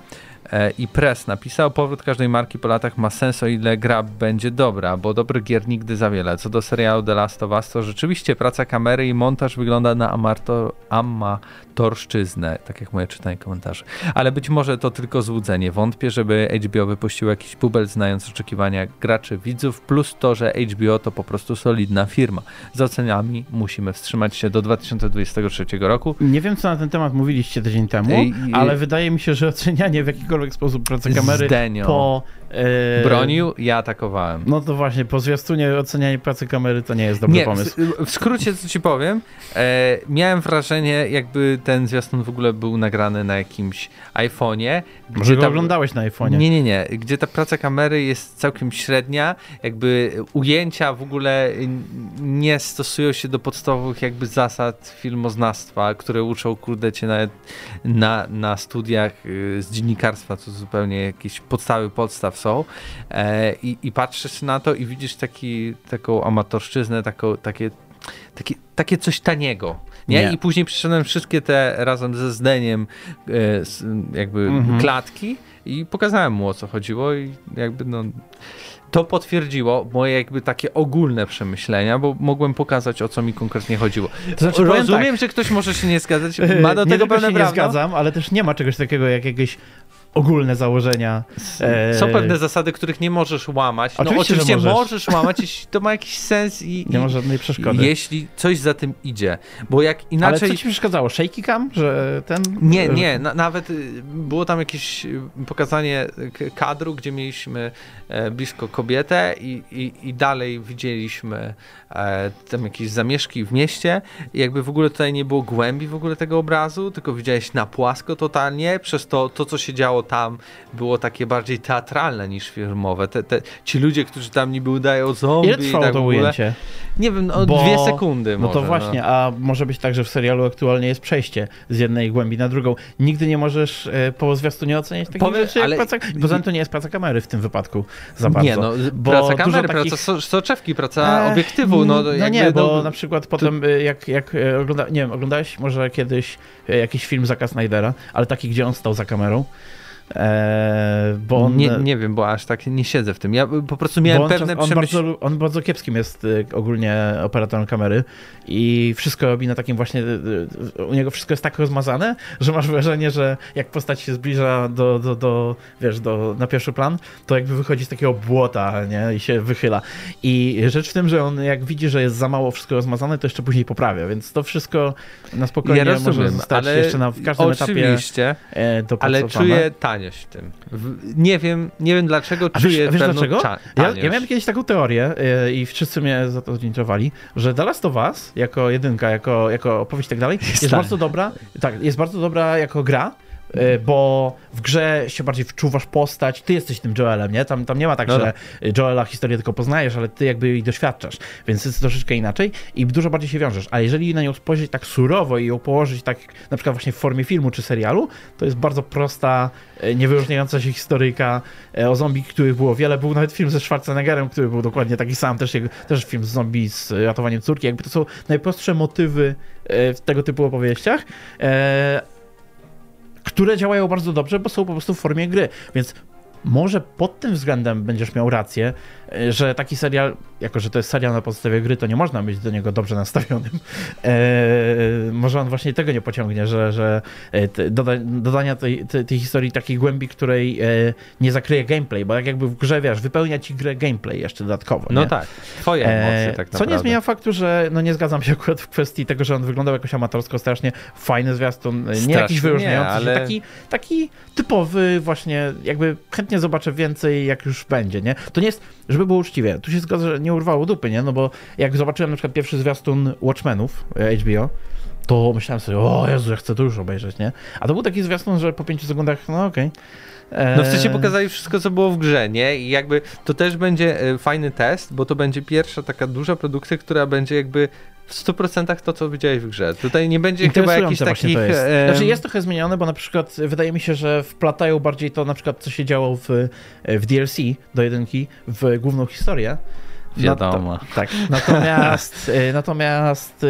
E, i Press napisał, powrót każdej marki po latach ma sens, o ile gra będzie dobra, bo dobry gier nigdy za wiele. Co do serialu The Last of Us, to rzeczywiście praca kamery i montaż wygląda na amator, amatorszczyznę, tak jak moje czytanie komentarzy. Ale być może to tylko złudzenie. Wątpię, żeby HBO wypuścił jakiś bubel, znając oczekiwania graczy, widzów, plus to, że HBO to po prostu solidna firma. Z oceniami musimy wstrzymać się do 2023 roku. Nie wiem, co na ten temat mówiliście tydzień temu, Ej, ale wydaje mi się, że ocenianie w jakikolwiek jakikolwiek sposób pracę kamery Zdenio. po... E, Bronił, ja atakowałem. No to właśnie, po zwiastunie ocenianie pracy kamery to nie jest dobry nie, pomysł. W, w skrócie, co ci powiem, e, miałem wrażenie, jakby ten zwiastun w ogóle był nagrany na jakimś iPhone'ie. Może go oglądałeś na iPhone'ie. Nie, nie, nie. Gdzie ta praca kamery jest całkiem średnia, jakby ujęcia w ogóle nie stosują się do podstawowych jakby zasad filmoznawstwa, które uczą, kurde, cię nawet na, na studiach y, z dziennikarstwa to zupełnie jakieś podstawy podstaw są e, i, i patrzysz na to i widzisz taki, taką amatorszczyznę, taką, takie, takie, takie coś taniego. Nie? nie? I później przyszedłem wszystkie te razem ze zdeniem e, jakby mhm. klatki i pokazałem mu o co chodziło i jakby no to potwierdziło moje jakby takie ogólne przemyślenia, bo mogłem pokazać o co mi konkretnie chodziło. To znaczy, Rozumiem, tak, że ktoś może się nie zgadzać, [laughs] ma do tego pewne prawo. nie zgadzam, ale też nie ma czegoś takiego jak jakieś ogólne założenia. Są e, pewne zasady, których nie możesz łamać. No oczywiście, oczywiście możesz. możesz. łamać, jeśli to ma jakiś sens i, nie ma żadnej przeszkody. Jeśli coś za tym idzie. Bo jak inaczej... Ale co ci przeszkadzało? Shaky cam? Że ten... Nie, nie. Na, nawet y, było tam jakieś y, pokazanie kadru, gdzie mieliśmy e, blisko kobietę i, i, i dalej widzieliśmy e, tam jakieś zamieszki w mieście. I jakby w ogóle tutaj nie było głębi w ogóle tego obrazu, tylko widziałeś na płasko totalnie, przez to, to co się działo tam było takie bardziej teatralne niż filmowe. Te, te, ci ludzie, którzy tam niby udają zombie Ile trwało tak to ujęcie? Nie wiem, no, Bo... dwie sekundy No może, to właśnie, no. a może być tak, że w serialu aktualnie jest przejście z jednej głębi na drugą. Nigdy nie możesz e, po zwiastunie oceniać takich Powiem, rzeczy ale... praca... Poza tym to nie jest praca kamery w tym wypadku za bardzo. Nie, no, bo praca kamery, takich... praca soczewki, praca e... obiektywu. No, no nie, bo no... na przykład potem e, jak, jak e, ogląda... nie wiem, oglądałeś może kiedyś jakiś film Zaka Snydera, ale taki, gdzie on stał za kamerą Eee, bo on, nie, nie wiem, bo aż tak nie siedzę w tym. Ja po prostu miałem pewne on, bardzo, on bardzo kiepskim jest y, ogólnie operatorem kamery i wszystko robi na takim właśnie, y, y, u niego wszystko jest tak rozmazane, że masz wrażenie, że jak postać się zbliża do, do, do wiesz, do, na pierwszy plan, to jakby wychodzi z takiego błota, nie, i się wychyla. I rzecz w tym, że on jak widzi, że jest za mało wszystko rozmazane, to jeszcze później poprawia, więc to wszystko na spokojnie ja rozumiem, może zostać jeszcze na, w każdym oczywiście, etapie Ale czuję tanie taniość w tym. nie wiem, nie wiem dlaczego a czuję wiesz, wiesz dlaczego? Ja, ja, miałem kiedyś taką teorię yy, i wszyscy mnie za to zintowali, że The Last of Us jako jedynka, jako, jako opowieść i tak dalej jest, jest bardzo dobra, tak, jest bardzo dobra jako gra, bo w grze się bardziej wczuwasz postać, ty jesteś tym Joelem, nie? Tam, tam nie ma tak, no że tak. Joela historię tylko poznajesz, ale ty jakby jej doświadczasz, więc jest troszeczkę inaczej i dużo bardziej się wiążesz. A jeżeli na nią spojrzeć tak surowo i ją położyć tak na przykład właśnie w formie filmu czy serialu, to jest bardzo prosta, e, niewyróżniająca się historyjka e, o zombie, których było wiele. Był nawet film ze Schwarzeneggerem, który był dokładnie taki sam, też, też film z zombie z ratowaniem córki. Jakby to są najprostsze motywy w tego typu opowieściach które działają bardzo dobrze, bo są po prostu w formie gry. Więc może pod tym względem będziesz miał rację, że taki serial, jako że to jest serial na podstawie gry, to nie można być do niego dobrze nastawionym. Eee, może on właśnie tego nie pociągnie, że, że e, doda, dodania tej, tej, tej, historii takiej głębi, której e, nie zakryje gameplay, bo jak jakby w grze, wiesz, wypełnia ci grę gameplay jeszcze dodatkowo. No tak, twoje emocje tak naprawdę. Co nie zmienia faktu, że no nie zgadzam się akurat w kwestii tego, że on wyglądał jakoś amatorsko, strasznie fajny zwiastun, strasznie nie jakiś wyróżniający nie, ale... taki, taki typowy właśnie, jakby chętnie zobaczę więcej, jak już będzie, nie? To nie jest, żeby było uczciwie, tu się zgadza, że nie urwało dupy, nie? No bo jak zobaczyłem na przykład pierwszy zwiastun Watchmenów e, HBO, to myślałem sobie, o Jezu, ja chcę to już obejrzeć, nie? A to był taki zwiastun, że po pięciu sekundach, no okej. Okay. No w sensie pokazali wszystko, co było w grze, nie? I jakby to też będzie e, fajny test, bo to będzie pierwsza taka duża produkcja, która będzie jakby w 100% to, co widziałeś w grze. Tutaj nie będzie chyba jakichś takich... To jest. Znaczy jest trochę zmienione, bo na przykład wydaje mi się, że wplatają bardziej to na przykład, co się działo w, w DLC do jedynki, w główną historię. Wiadomo. Tak. Natomiast, [laughs] y, natomiast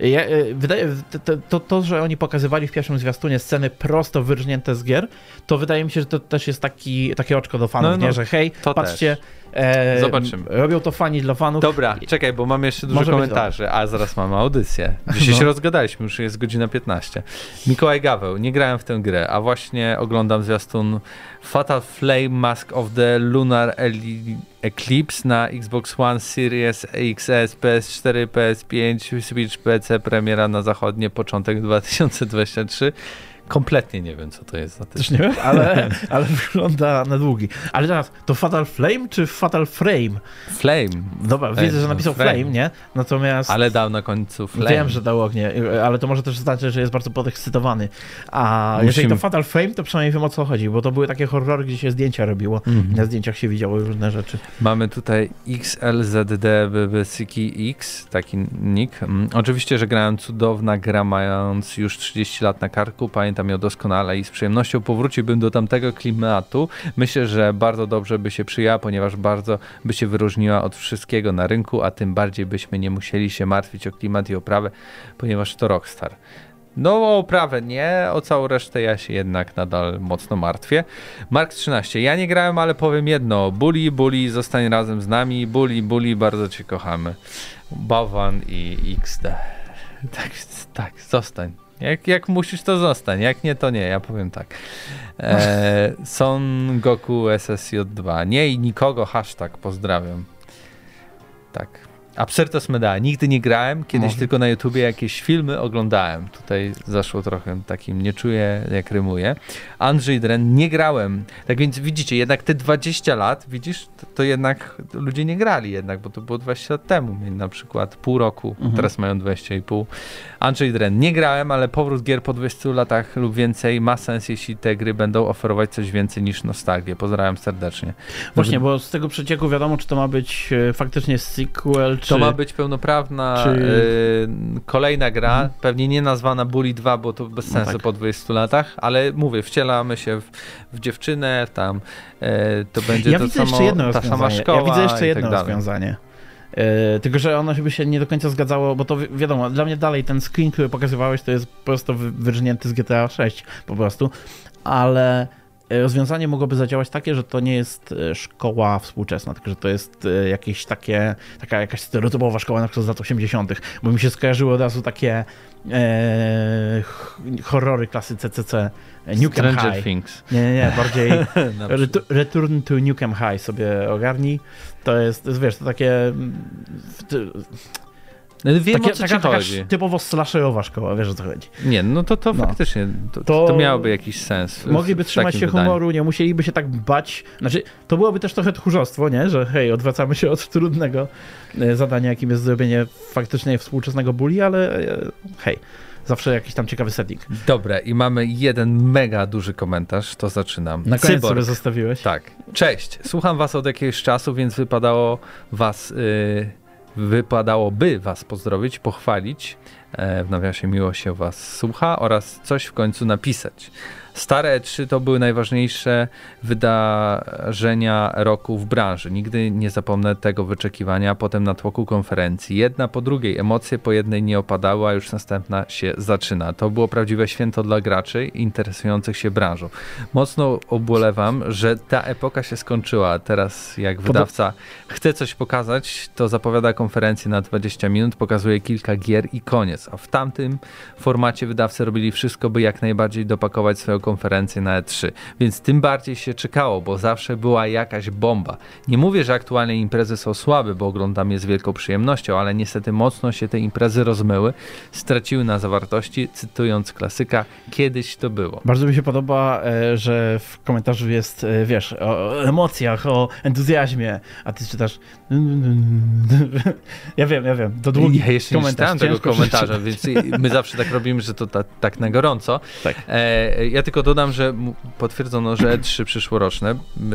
y, ja, y, wydaje, to, to, to, że oni pokazywali w pierwszym zwiastunie sceny prosto wyrżnięte z gier, to wydaje mi się, że to też jest taki, takie oczko do fanów, no, no, nie? że hej, patrzcie, też E, Zobaczymy. Robią to fani dla fanów. Dobra, czekaj, bo mamy jeszcze dużo komentarzy, a zaraz mamy audycję. Dzisiaj no. się rozgadaliśmy, już jest godzina 15. Mikołaj Gaweł, nie grałem w tę grę, a właśnie oglądam zwiastun Fatal Flame Mask of the Lunar Eclipse na Xbox One Series XS, PS4, PS5, Switch, PC, premiera na zachodnie, początek 2023. Kompletnie nie wiem, co to jest za tytuł. Też nie wiem, ale, ale wygląda na długi. Ale teraz, to Fatal Flame czy Fatal Frame? Flame. Dobra, Flame. widzę, że napisał Flame. Flame, nie? Natomiast... Ale dał na końcu Flame. Wiem, że dał ognie, ale to może też znaczyć, że jest bardzo podekscytowany. A Musimy... jeżeli to Fatal Frame, to przynajmniej wiem, o co chodzi, bo to były takie horrory, gdzie się zdjęcia robiło. Mm. Na zdjęciach się widziało różne rzeczy. Mamy tutaj XLZDBBCX, taki nick. Mm, oczywiście, że grałem cudowna gra, mając już 30 lat na karku. Pamiętam pamiętam ją doskonale i z przyjemnością powróciłbym do tamtego klimatu. Myślę, że bardzo dobrze by się przyjęła, ponieważ bardzo by się wyróżniła od wszystkiego na rynku, a tym bardziej byśmy nie musieli się martwić o klimat i oprawę, ponieważ to Rockstar. No o oprawę nie, o całą resztę ja się jednak nadal mocno martwię. Mark 13. Ja nie grałem, ale powiem jedno. Bully, Bully, zostań razem z nami. Bully, Bully, bardzo cię kochamy. Bawan i XD. [laughs] Tak, tak, zostań. Jak, jak musisz, to zostań. Jak nie, to nie. Ja powiem tak. E, [laughs] Son Goku SSJ2. Nie i nikogo hashtag pozdrawiam. Tak. Absyrtos Medal. Nigdy nie grałem, kiedyś Może. tylko na YouTubie jakieś filmy oglądałem. Tutaj zaszło trochę takim, nie czuję jak rymuję. Andrzej Dren, nie grałem. Tak więc widzicie, jednak te 20 lat, widzisz, to, to jednak ludzie nie grali jednak, bo to było 20 lat temu. Mieli na przykład pół roku, mhm. teraz mają 20,5. Andrzej Dren, nie grałem, ale powrót gier po 20 latach lub więcej ma sens, jeśli te gry będą oferować coś więcej niż nostalgię. Pozdrawiam serdecznie. Właśnie, bo z tego przecieku wiadomo, czy to ma być e, faktycznie sequel, czy... To ma być pełnoprawna czy... y, kolejna gra, mhm. pewnie nie nazwana Bully 2, bo to bez no sensu no tak. po 20 latach, ale mówię, wcielamy się w, w dziewczynę, tam y, to będzie ja to widzę samo, jeszcze jedno ta sama szkoła. Ja widzę jeszcze jedno tak rozwiązanie. Yy, tylko, że ono by się nie do końca zgadzało, bo to wi wiadomo, dla mnie dalej ten screen, który pokazywałeś, to jest po prostu wyrżnięty z GTA 6 po prostu, ale rozwiązanie mogłoby zadziałać takie, że to nie jest e, szkoła współczesna, tylko że to jest e, jakieś takie, taka jakaś stereotypowa szkoła na przykład z lat 80., bo mi się skojarzyło od razu takie e, horrory klasy CCC. Nukem Stranger High. Things. Nie, nie, nie, [laughs] bardziej Return to Nukem High sobie ogarnij. To jest, to jest wiesz, to takie no, wiem, Takie, o co taka, taka typowo slasherowa szkoła, wiesz o co chodzi. Nie, no to, to no. faktycznie, to, to, to, miałoby jakiś sens. Mogliby trzymać się wydaniu. humoru, nie musieliby się tak bać. Znaczy, to byłoby też trochę tchórzostwo, nie? Że hej, odwracamy się od trudnego e, zadania, jakim jest zrobienie faktycznie współczesnego bully, ale e, hej, zawsze jakiś tam ciekawy setting. Dobra, i mamy jeden mega duży komentarz, to zaczynam. Na koniec Cyborg. sobie zostawiłeś? Tak. Cześć, słucham was od jakiegoś czasu, więc wypadało was... Yy wypadałoby Was pozdrowić, pochwalić. E, w nawiasie miło się Was słucha oraz coś w końcu napisać. Stare E3 to były najważniejsze wydarzenia roku w branży. Nigdy nie zapomnę tego wyczekiwania, potem na tłoku konferencji. Jedna po drugiej, emocje po jednej nie opadały, a już następna się zaczyna. To było prawdziwe święto dla graczy interesujących się branżą. Mocno ubolewam, że ta epoka się skończyła. Teraz jak wydawca chce coś pokazać, to zapowiada konferencję na 20 minut, pokazuje kilka gier i koniec. A w tamtym formacie wydawcy robili wszystko, by jak najbardziej dopakować swoją konferencję na E3. Więc tym bardziej się czekało, bo zawsze była jakaś bomba. Nie mówię, że aktualnie imprezy są słabe, bo oglądam je z wielką przyjemnością, ale niestety mocno się te imprezy rozmyły, straciły na zawartości, cytując klasyka, kiedyś to było. Bardzo mi się podoba, e, że w komentarzu jest, e, wiesz, o emocjach, o entuzjazmie, a ty czytasz [laughs] ja wiem, ja wiem, to długi ja jeszcze komentarz. nie tego komentarza, więc my zawsze tak robimy, że to ta, tak na gorąco. Tak. E, ja tylko dodam, że potwierdzono, że E3 przyszłoroczne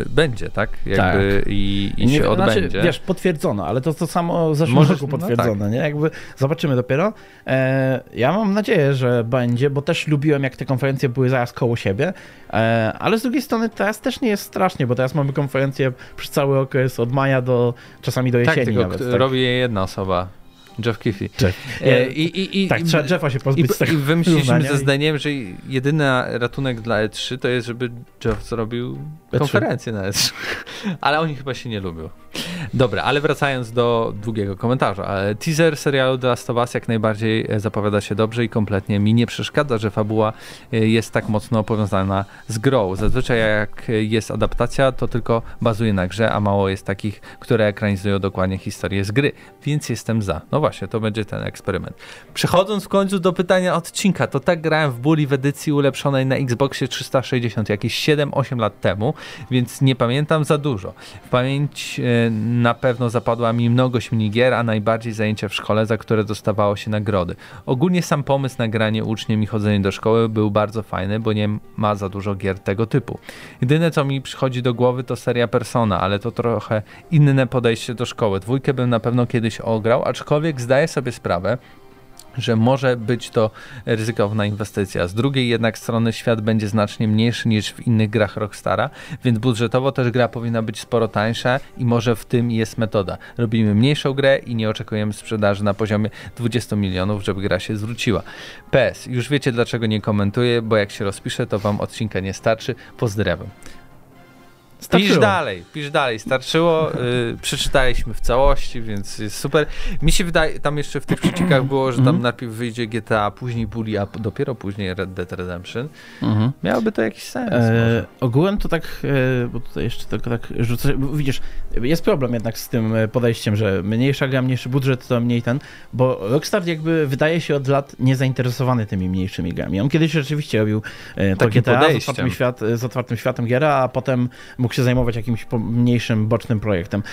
będzie, tak? Jakby tak. I, i nie, się znaczy, odbędzie. Znaczy, wiesz, potwierdzono, ale to to samo zeszłego Może, roku potwierdzono, no tak. nie? Jakby zobaczymy dopiero. E, ja mam nadzieję, że będzie, bo też lubiłem, jak te konferencje były zaraz koło siebie, e, ale z drugiej strony teraz też nie jest strasznie, bo teraz mamy konferencję przez cały okres od maja do czasami do tak, jesieni. Tak, tylko nawet, tak. robi je jedna osoba. Jeff Kiffy. Jeff. E, I, i, i, tak, trzeba Jeffa się pozbyć i, z tego I wymyśliliśmy ze zdaniem, że jedyny ratunek dla E3 to jest, żeby Jeff zrobił E3. konferencję na E3. [laughs] Ale oni chyba się nie lubią. Dobra, ale wracając do długiego komentarza. Teaser serialu The Last of Us jak najbardziej e, zapowiada się dobrze i kompletnie mi nie przeszkadza, że fabuła e, jest tak mocno powiązana z grą. Zazwyczaj jak jest adaptacja, to tylko bazuje na grze, a mało jest takich, które ekranizują dokładnie historię z gry. Więc jestem za. No właśnie, to będzie ten eksperyment. Przechodząc w końcu do pytania odcinka, to tak grałem w Bully w edycji ulepszonej na Xboxie 360 jakieś 7-8 lat temu, więc nie pamiętam za dużo. W pamięć e, na pewno zapadła mi mnogość minigier, a najbardziej zajęcia w szkole, za które dostawało się nagrody. Ogólnie sam pomysł na granie uczniem i chodzenie do szkoły był bardzo fajny, bo nie ma za dużo gier tego typu. Jedyne co mi przychodzi do głowy to seria Persona, ale to trochę inne podejście do szkoły. Dwójkę bym na pewno kiedyś ograł, aczkolwiek zdaję sobie sprawę, że może być to ryzykowna inwestycja. Z drugiej jednak strony świat będzie znacznie mniejszy niż w innych grach Rockstara, więc budżetowo też gra powinna być sporo tańsza i może w tym jest metoda. Robimy mniejszą grę i nie oczekujemy sprzedaży na poziomie 20 milionów, żeby gra się zwróciła. PS, już wiecie dlaczego nie komentuję, bo jak się rozpiszę, to wam odcinka nie starczy. Pozdrawiam. Starczyło. Pisz dalej, pisz dalej. Starczyło, yy, przeczytaliśmy w całości, więc jest super. Mi się wydaje, tam jeszcze w tych przecinkach było, że tam -hmm. najpierw wyjdzie GTA, później Bully, a dopiero później Red Dead Redemption. -hmm. Miałoby to jakiś sens. E, ogółem to tak, e, bo tutaj jeszcze tylko tak rzucę, widzisz, jest problem jednak z tym e, podejściem, że mniejsza gra, mniejszy budżet, to mniej ten, bo Rockstar jakby wydaje się od lat niezainteresowany tymi mniejszymi grami. On kiedyś rzeczywiście robił e, to GTA z otwartym, świat, z otwartym światem giera, a potem mógł mógł się zajmować jakimś mniejszym, bocznym projektem.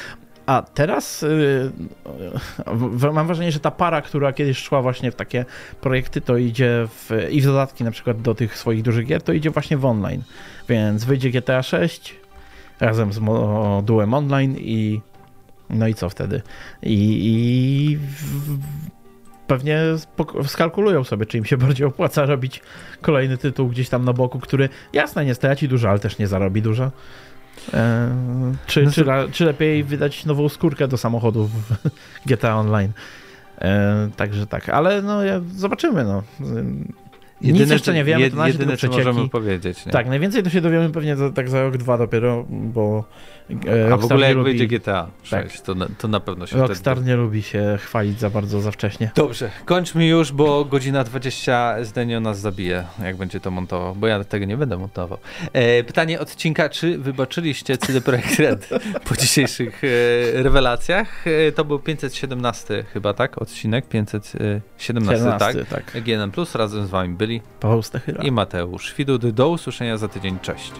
A teraz yy, mam wrażenie, że ta para, która kiedyś szła właśnie w takie projekty, to idzie w, i w dodatki na przykład do tych swoich dużych gier, to idzie właśnie w online. Więc wyjdzie GTA 6 razem z modułem online i no i co wtedy? I, i pewnie skalkulują sobie, czy im się bardziej opłaca robić kolejny tytuł gdzieś tam na boku, który jasne nie straci dużo, ale też nie zarobi dużo. E, czy, no czy, czy, lepiej wydać nową skórkę do samochodu w [laughs] GTA Online? E, także tak, ale no ja, zobaczymy. No. Jedyne, Nic jeszcze nie wiemy, to jedyne, co możemy powiedzieć. Nie? Tak, najwięcej to się dowiemy pewnie za, tak za rok, dwa dopiero, bo e, A w ogóle jak lubi... wyjdzie GTA 6, tak. to, na, to na pewno się Rockstar wtedy... nie lubi się chwalić za bardzo, za wcześnie. Dobrze, kończmy już, bo godzina 20 Zdenio nas zabije, jak będzie to montował, bo ja tego nie będę montował. E, pytanie odcinka, czy wybaczyliście CD Projekt Red [laughs] po dzisiejszych e, rewelacjach? E, to był 517 chyba, tak? Odcinek 517, 17, tak? tak. GNM Plus razem z wami byli Paweł Stachyra i Mateusz Widud. Do usłyszenia za tydzień. Cześć.